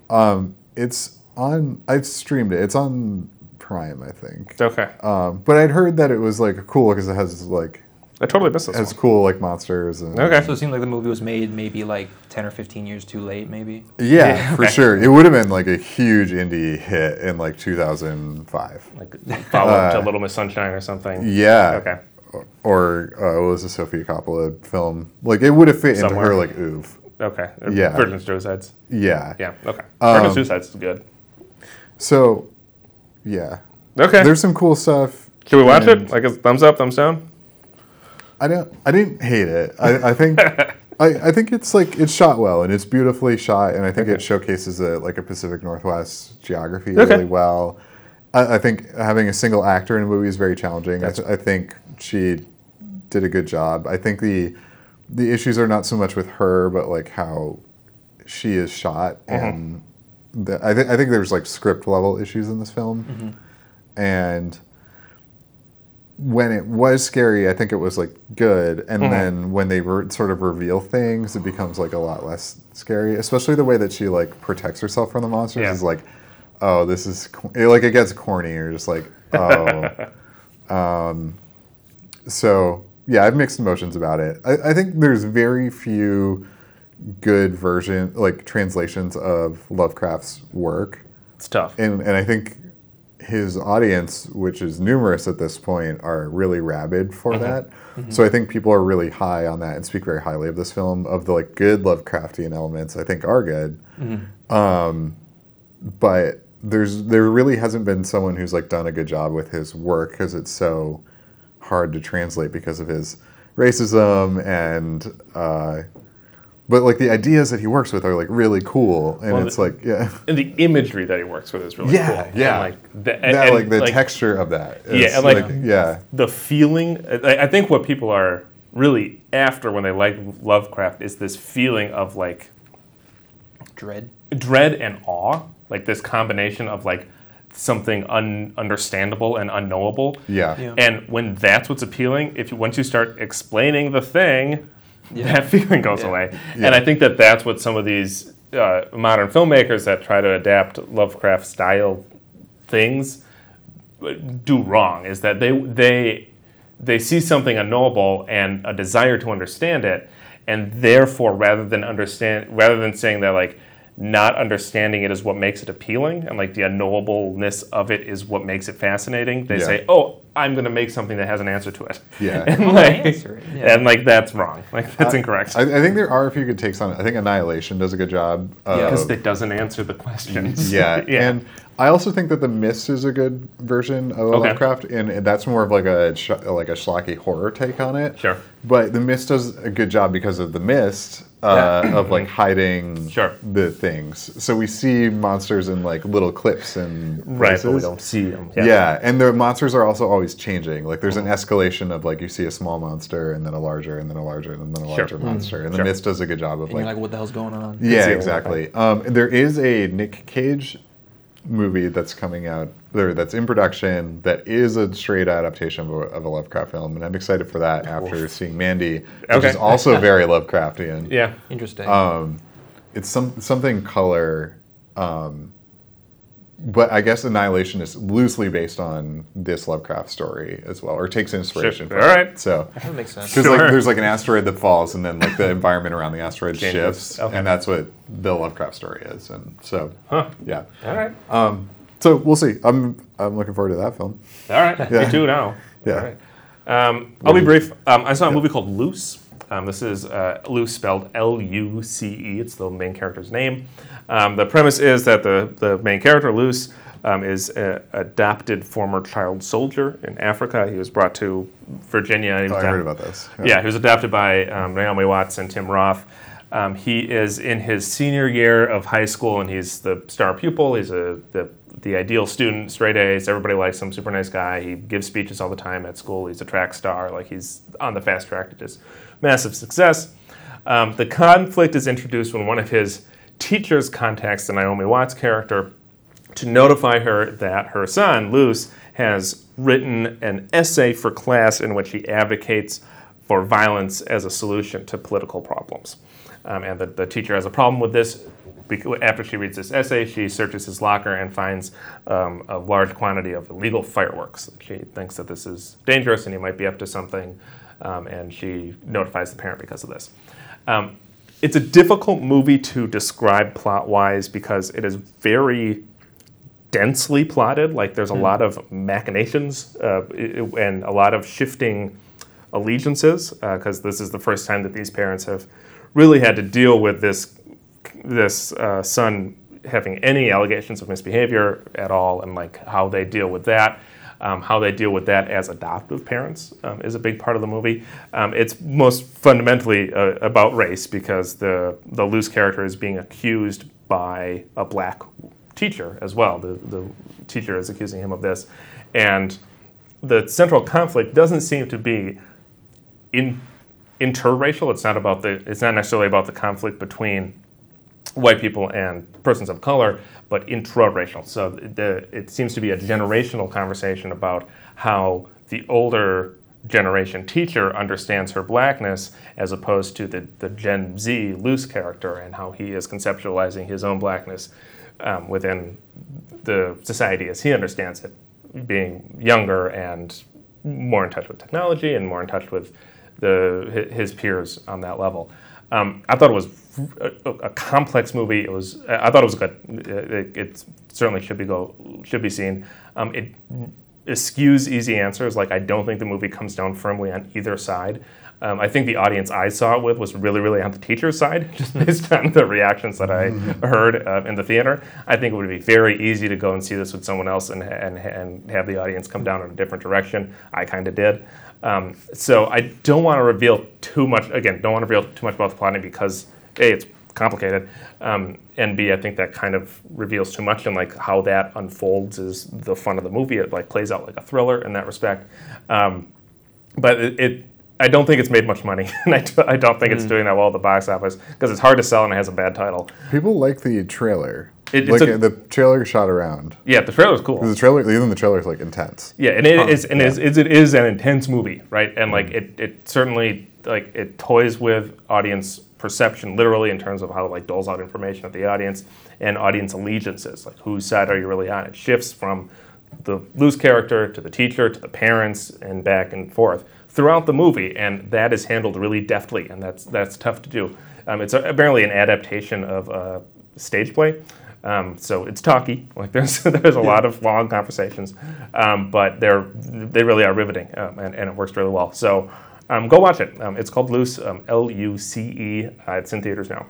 Um, It's on. I streamed it. It's on Prime, I think. Okay. Um, but I'd heard that it was like cool because it has like I totally missed this has one. cool like monsters and Okay. So it seemed like the movie was made maybe like 10 or 15 years too late, maybe. Yeah, Yeah, for okay. sure. It would have been like a huge indie hit in like 2005. Like follow up to Uh, Little Miss Sunshine or something. Yeah. Okay. Or uh, what was a Sofia Coppola film? Like it would have fit into Somewhere. her like oeuvre. Okay. Yeah. Virgin Suicides. Yeah. Yeah. Okay. Um, Virgin Suicides is good. So, yeah. Okay. There's some cool stuff. Can we watch it? Like a thumbs up, thumbs down? I don't. I didn't hate it. I, I think. I, I think it's like it's shot well and it's beautifully shot and I think it showcases a like a Pacific Northwest geography Okay. really well. I, I think having a single actor in a movie is very challenging. I, th- I think she did a good job. I think the the issues are not so much with her, but like how she is shot uh-huh. and the, I, th- I think there's like script level issues in this film and when it was scary, I think it was like good, and then when they re- sort of reveal things, it becomes like a lot less scary. Especially the way that she like protects herself from the monsters Yeah. is like, oh, this is co- it, like it gets corny. You're just like, oh. um, so yeah, I have mixed emotions about it. I, I think there's very few good version like translations of Lovecraft's work It's tough. and and I think his audience, which is numerous at this point, are really rabid for that. So I think people are really high on that and speak very highly of this film. Of the like good Lovecraftian elements, I think are good. Um, but there's there really hasn't been someone who's like done a good job with his work because it's so hard to translate because of his racism and uh, but like the ideas that he works with are like really cool and Well, it's the- like yeah And the imagery that he works with is really yeah cool. And, yeah like the, that like the like, texture of that Yeah, and, like- yeah the feeling. I, I think what people are really after when they like Lovecraft is this feeling of like Dread. dread and awe, like this combination of like something ununderstandable and unknowable. yeah Yeah. And when that's what's appealing, if you once you start explaining the thing, Yeah. that feeling goes Yeah. away. And I think that that's what some of these uh, modern filmmakers that try to adapt Lovecraft style things uh, do wrong. Is that they they they see something unknowable and a desire to understand it, and therefore rather than understand rather than saying that like not understanding it is what makes it appealing and like the unknowableness of it is what makes it fascinating they Yeah. say oh i'm going to make something that has an answer to it Yeah. and Oh, like answer it, yeah. and like that's wrong like that's incorrect I, I think there are a few good takes on it. I think Annihilation does a good job. Of, because it doesn't answer the questions yeah, yeah and I also think that the Mist is a good version of Okay. Lovecraft, and, and that's more of like a sh- like a schlocky horror take on it. Sure. But the Mist does a good job because of the Mist uh, of like hiding Sure. the things. So we see monsters in like little clips and right but we don't see them Yeah. and the monsters are also always changing. Like there's an escalation of like you see a small monster and then a larger and then a larger and then a Sure. larger monster. And Sure. the Mist does a good job of And you're like like, what the hell's going on? yeah, zero. exactly. Um, there is a Nick Cage movie that's coming out, or that's in production, that is a straight adaptation of a, of a Lovecraft film, and I'm excited for that after seeing Mandy, which Okay. is also very Lovecraftian. yeah Interesting. Um, it's some something color, um, but I guess Annihilation is loosely based on this Lovecraft story as well, or takes inspiration Sure. from All it. right. So. that makes sense. Because Sure. like, there's like an asteroid that falls, and then like the environment around the asteroid Changes. shifts, Okay. and that's what the Lovecraft story is. And so, Huh. yeah. all right Um, so we'll see. I'm I'm looking forward to that film. All right, Yeah. me too now. Yeah. All right. Um, I'll be brief. Um, I saw a movie called Luce. Um, this is uh, Luce spelled L-U-C-E. It's the main character's name. Um, the premise is that the, the main character, Luce, um, is an adopted former child soldier in Africa. He was brought to Virginia. Oh, I heard about this. yeah, he was adopted by um, Naomi Watts and Tim Roth. Um, he is in his senior year of high school, and he's the star pupil. He's a the, the ideal student, straight A's. Everybody likes him. Super nice guy. He gives speeches all the time at school. He's a track star. Like he's on the fast track to just massive success. Um, the conflict is introduced when one of his teachers contacts the Naomi Watts character to notify her that her son, Luce, has written an essay for class in which he advocates for violence as a solution to political problems. Um, and the, the teacher has a problem with this. After she reads this essay, she searches his locker and finds um, a large quantity of illegal fireworks. She thinks that this is dangerous and he might be up to something, um, and she notifies the parent because of this. Um, it's a difficult movie to describe plot wise because it is very densely plotted. Like there's a lot of machinations uh, and a lot of shifting allegiances because this is the first time that these parents have really had to deal with this this uh, son having any allegations of misbehavior at all and like how they deal with that. Um, how they deal with that as adoptive parents um, is a big part of the movie. Um, it's most fundamentally uh, about race because the the Luce character is being accused by a black teacher as well. The the teacher is accusing him of this, and the central conflict doesn't seem to be in interracial. It's not about the. It's not necessarily about the conflict between white people and persons of color, but intraracial. So the, it seems to be a generational conversation about how the older generation teacher understands her blackness as opposed to the, the Gen Z Luce character and how he is conceptualizing his own blackness um, within the society as he understands it, being younger and more in touch with technology and more in touch with the his peers on that level. Um, I thought it was a, a complex movie. It was. I thought it was good. It, it certainly should be go should be seen. Um, it eschews easy answers. Like I don't think the movie comes down firmly on either side. Um, I think the audience I saw it with was really, really on the teacher's side, just based on the reactions that I heard uh, in the theater. I think it would be very easy to go and see this with someone else and, and, and have the audience come down in a different direction. I kind of did. Um, so I don't want to reveal too much. Again, don't want to reveal too much about the plotting because a it's complicated, um, and b I think that kind of reveals too much and like how that unfolds is the fun of the movie. It like plays out like a thriller in that respect. Um, but it, it I don't think it's made much money, and I, do, I don't think it's doing that well at the box office because it's hard to sell and it has a bad title. People like the trailer. It- like a- uh, the trailer shot around. Yeah, the trailer's cool. The trailer, even the trailer is like intense. Yeah, and it is, and it's, it's, it is an intense movie, right? And like mm. it, it certainly like it toys with audience perception, literally in terms of how it like doles out information at the audience and audience allegiances, like whose side are you really on? It shifts from the Luce character to the teacher to the parents and back and forth throughout the movie, and that is handled really deftly, and that's that's tough to do. Um, it's apparently an adaptation of a stage play. Um, so it's talky. Like there's there's a lot of long conversations, um, but they're they really are riveting, um, and, and it works really well. So um, go watch it. Um, it's called Luce, um, L U C E. Uh, it's in theaters now.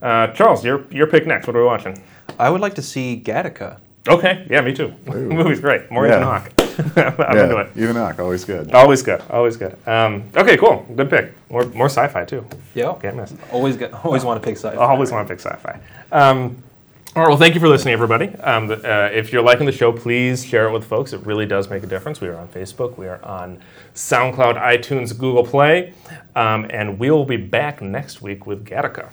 Uh, Charles, your your pick next. What are we watching? I would like to see Gattaca. Okay, yeah, me too. the movie's great. More Yeah. Ethan Hawke. I'm yeah, into it. Ethan Hawke, always good. Always good. Always good. Um, okay, cool. Good pick. More more sci-fi too. Yeah. Can't miss. Always get, always want to pick sci I always want to pick sci-fi. Um, all right. Well, thank you for listening, everybody. Um, uh, if you're liking the show, please share it with folks. It really does make a difference. We are on Facebook. We are on SoundCloud, iTunes, Google Play, um, and we will be back next week with Gattaca.